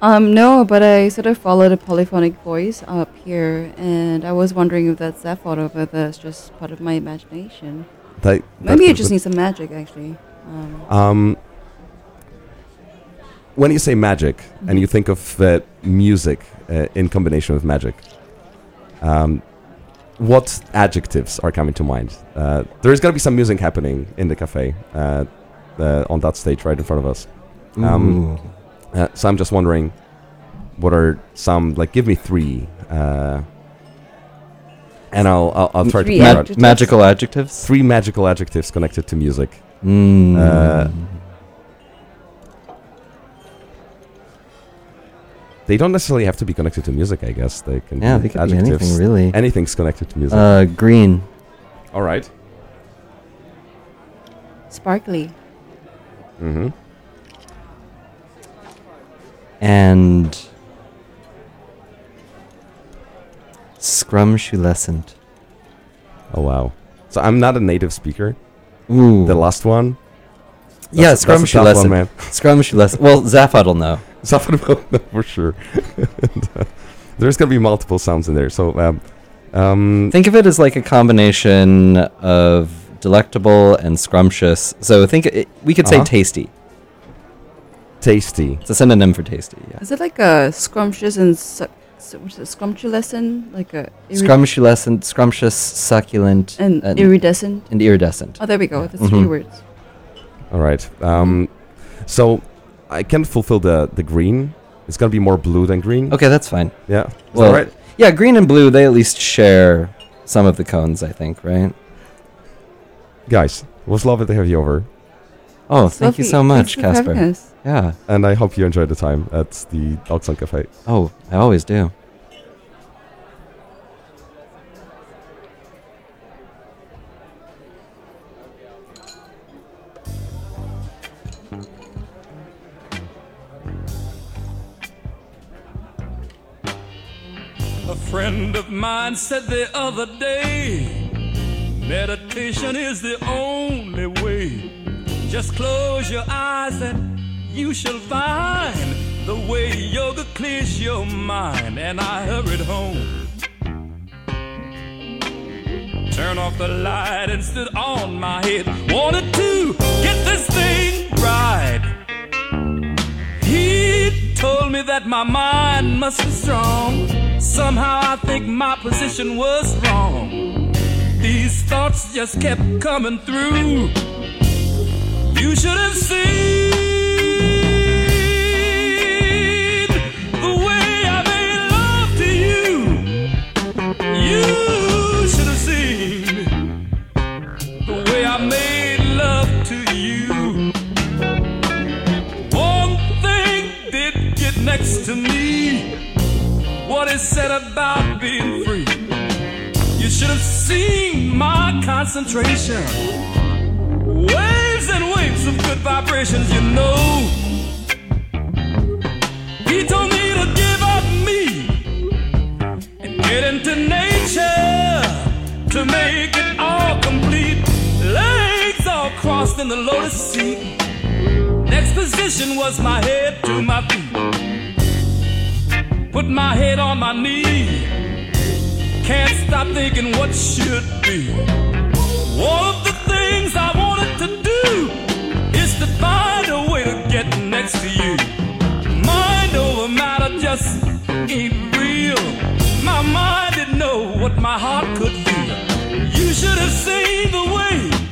Um, no, but I sort of followed a polyphonic voice up here, and I was wondering if that's Zaphod or whether it's just part of my imagination. That- that Maybe it just needs some magic, actually. Um, Um, when you say magic and you think of uh, music uh, in combination with magic, um, what adjectives are coming to mind? Uh, there's going to be some music happening in the cafe uh, on that stage right in front of us. Um, uh, so I'm just wondering, what are some like? Give me three, uh, and I'll I'll, I'll try to Three figure out? Magical adjectives? Three magical adjectives connected to music. Mm. Uh, they don't necessarily have to be connected to music. I guess they can. Yeah, be they could be adjectives. anything, really. Anything's connected to music. Uh, green. All right. sparkly. Mm-hmm. And scrumsculescent. Oh wow. So I'm not a native speaker. Ooh. The last one. yeah, That's- that's a tough one, scrumsculescent. man. Scrumsculescent. Well, Zaphod will know. For sure. and, uh, there's gonna be multiple sounds in there. So um, um, Think of it as like a combination of delectable and scrumptious. So think it, we could say Uh-huh. tasty. tasty. It's a synonym for tasty. Yeah. Is it like a scrumptious and su- su- what's it, scrumptulescent? Like a irid- Scrumptious, scrumptious, succulent, and, iridescent? and iridescent. Oh, there we go. That's Mhm. three words. All right. Um, so I can fulfill the the green. It's gonna be more blue than green. Okay, that's fine. Yeah. Is Well, that right? yeah, green and blue, they at least share some of the cones, I think, right? Guys, it was lovely to have you over. Oh, thank you so much, Thanks for Casper. us. Yeah. And I hope you enjoyed the time at the Auxlang Cafe. Oh, I always do. A friend of mine said the other day, meditation is the only way. Just close your eyes and you shall find the way yoga clears your mind. And I hurried home. Turn off the light and stood on my head. Wanted to get this thing right. He told me that my mind must be strong. Somehow I think my position was wrong. These thoughts just kept coming through. You should have seen the way I made love to you. You should have seen the way I made love to you. One thing did get next to me. What is said about being free? You should have seen my concentration. Waves and waves of good vibrations, you know. He told me to give up me and get into nature to make it all complete. Legs all crossed in the lotus seat. Next position was my head to my feet. Put my head on my knee. Can't stop thinking what should be. One of the things I wanted to do is to find a way to get next to you. Mind over matter just ain't real. My mind didn't know what my heart could feel. You should have seen the way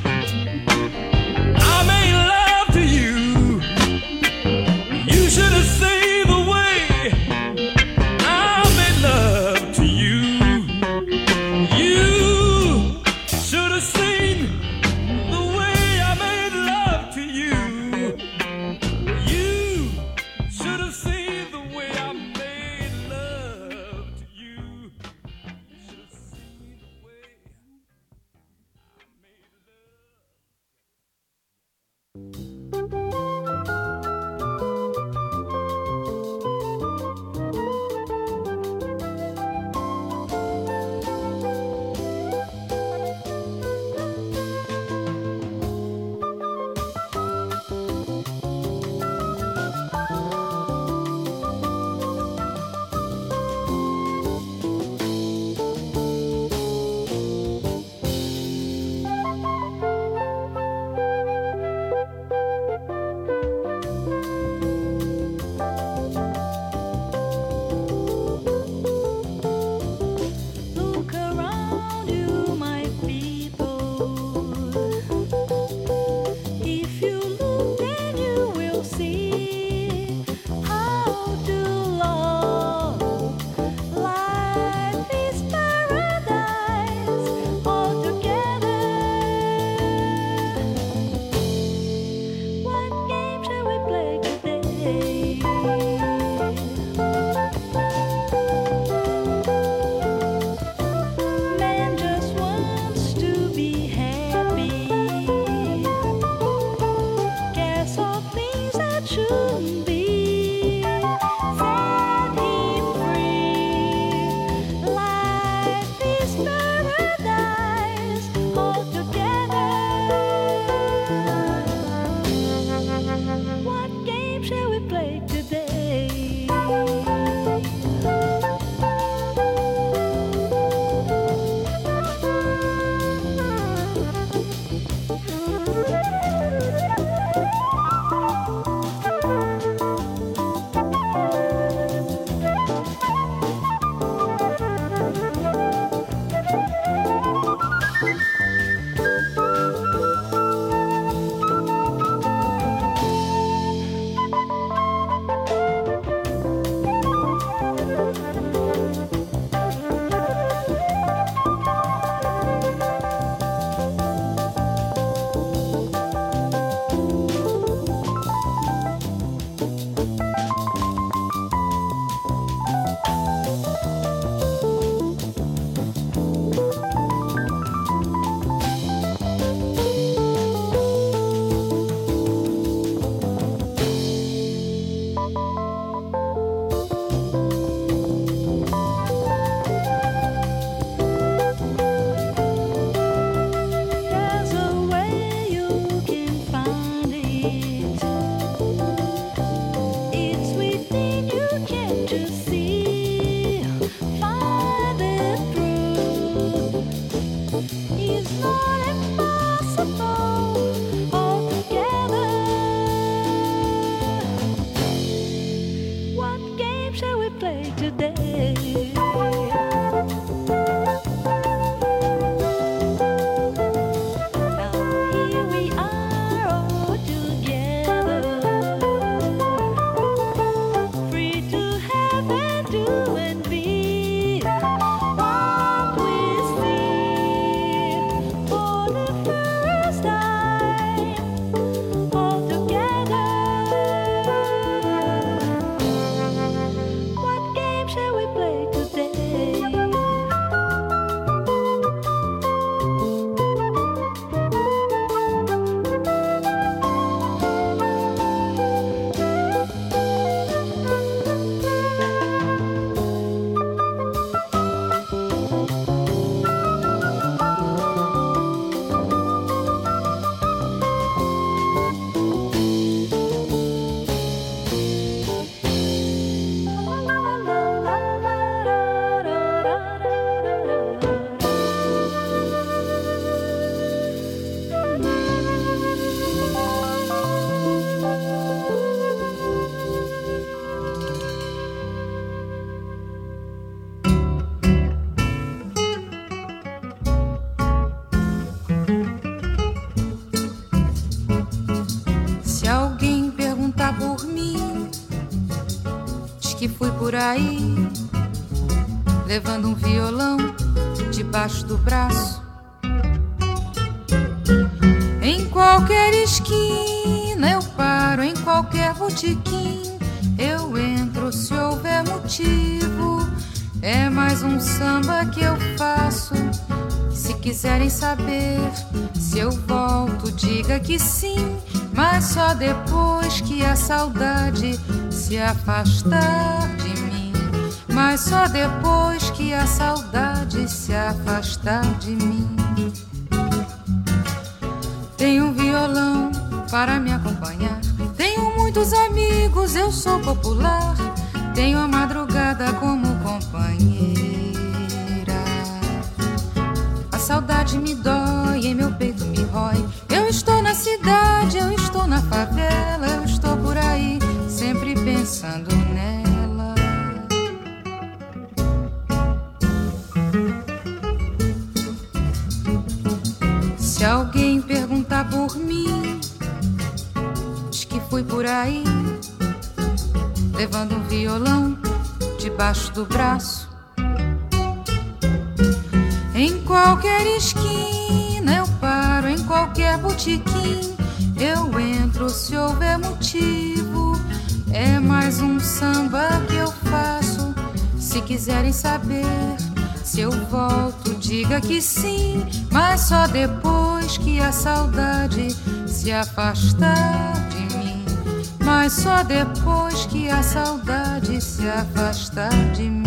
por mim, diz que fui por aí, levando um violão debaixo do braço. Em qualquer esquina eu paro, em qualquer botequim eu entro se houver motivo. É mais um samba que eu faço. Se quiserem saber se eu volto, diga que sim, mas só depois que a saudade se afastar de mim. Mas só depois que a saudade se afastar de mim. Tenho um violão para me acompanhar. Tenho muitos amigos, eu sou popular. Tenho a madrugada como companheira. Saudade me dói, em meu peito me rói. Eu estou na cidade, eu estou na favela, eu estou por aí, sempre pensando nela. Se alguém perguntar por mim, diz que fui por aí, levando um violão debaixo do braço. Em qualquer esquina eu paro, em qualquer botequim eu entro se houver motivo. É mais um samba que eu faço. Se quiserem saber se eu volto, diga que sim, mas só depois que a saudade se afastar de mim. Mas só depois que a saudade se afastar de mim.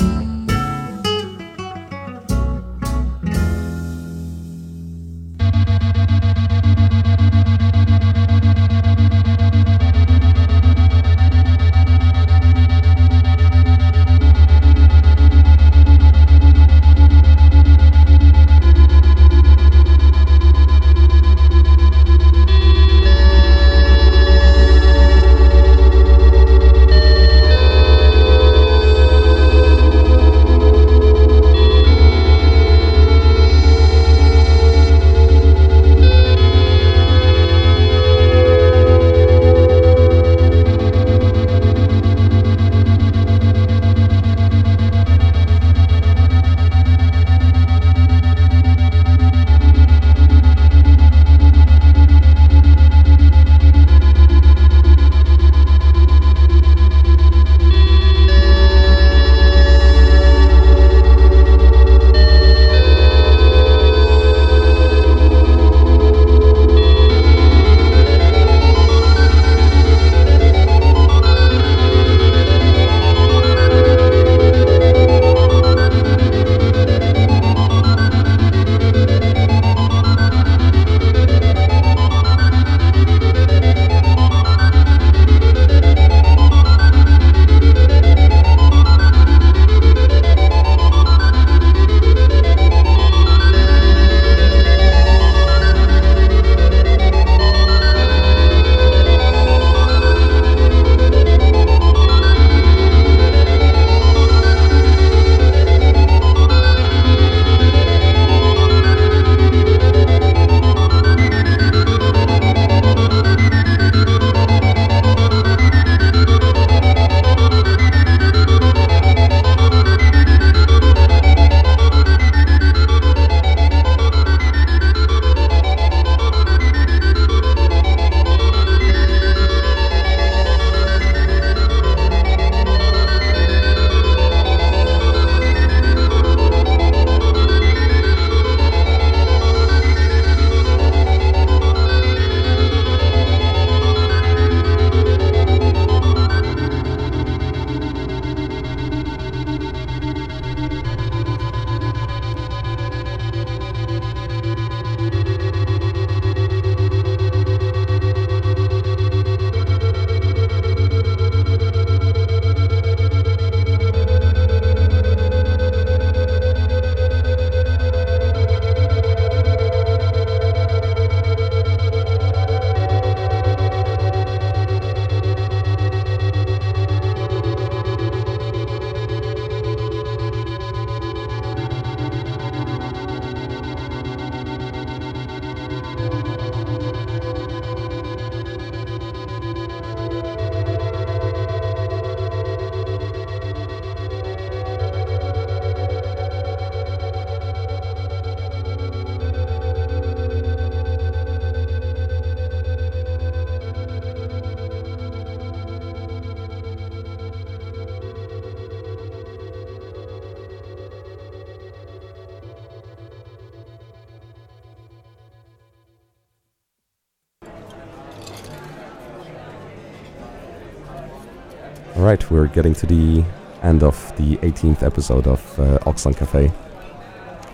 Right, we're getting to the end of the 18th episode of uh, Cafe.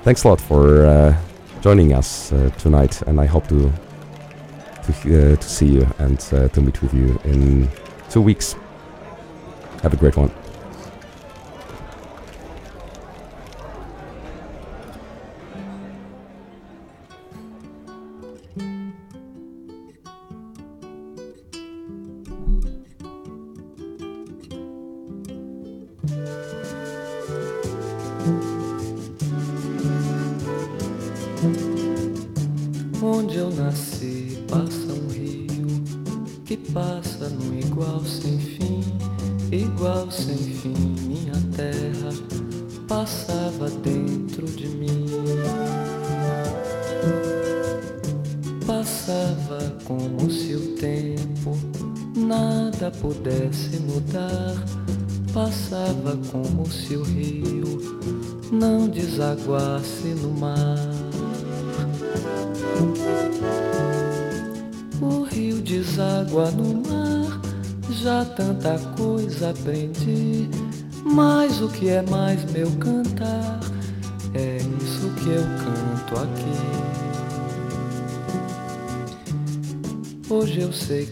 Thanks a lot for uh, joining us uh, tonight, and I hope to to, uh, to see you and uh, to meet with you in two weeks. Have a great one.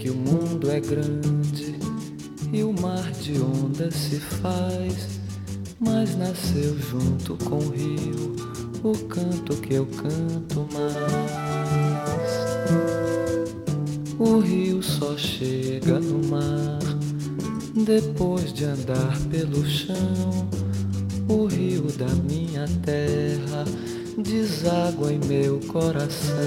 Que o mundo é grande e o mar de ondas se faz, mas nasceu junto com o rio o canto que eu canto mais. O rio só chega no mar depois de andar pelo chão. O rio da minha terra deságua em meu coração.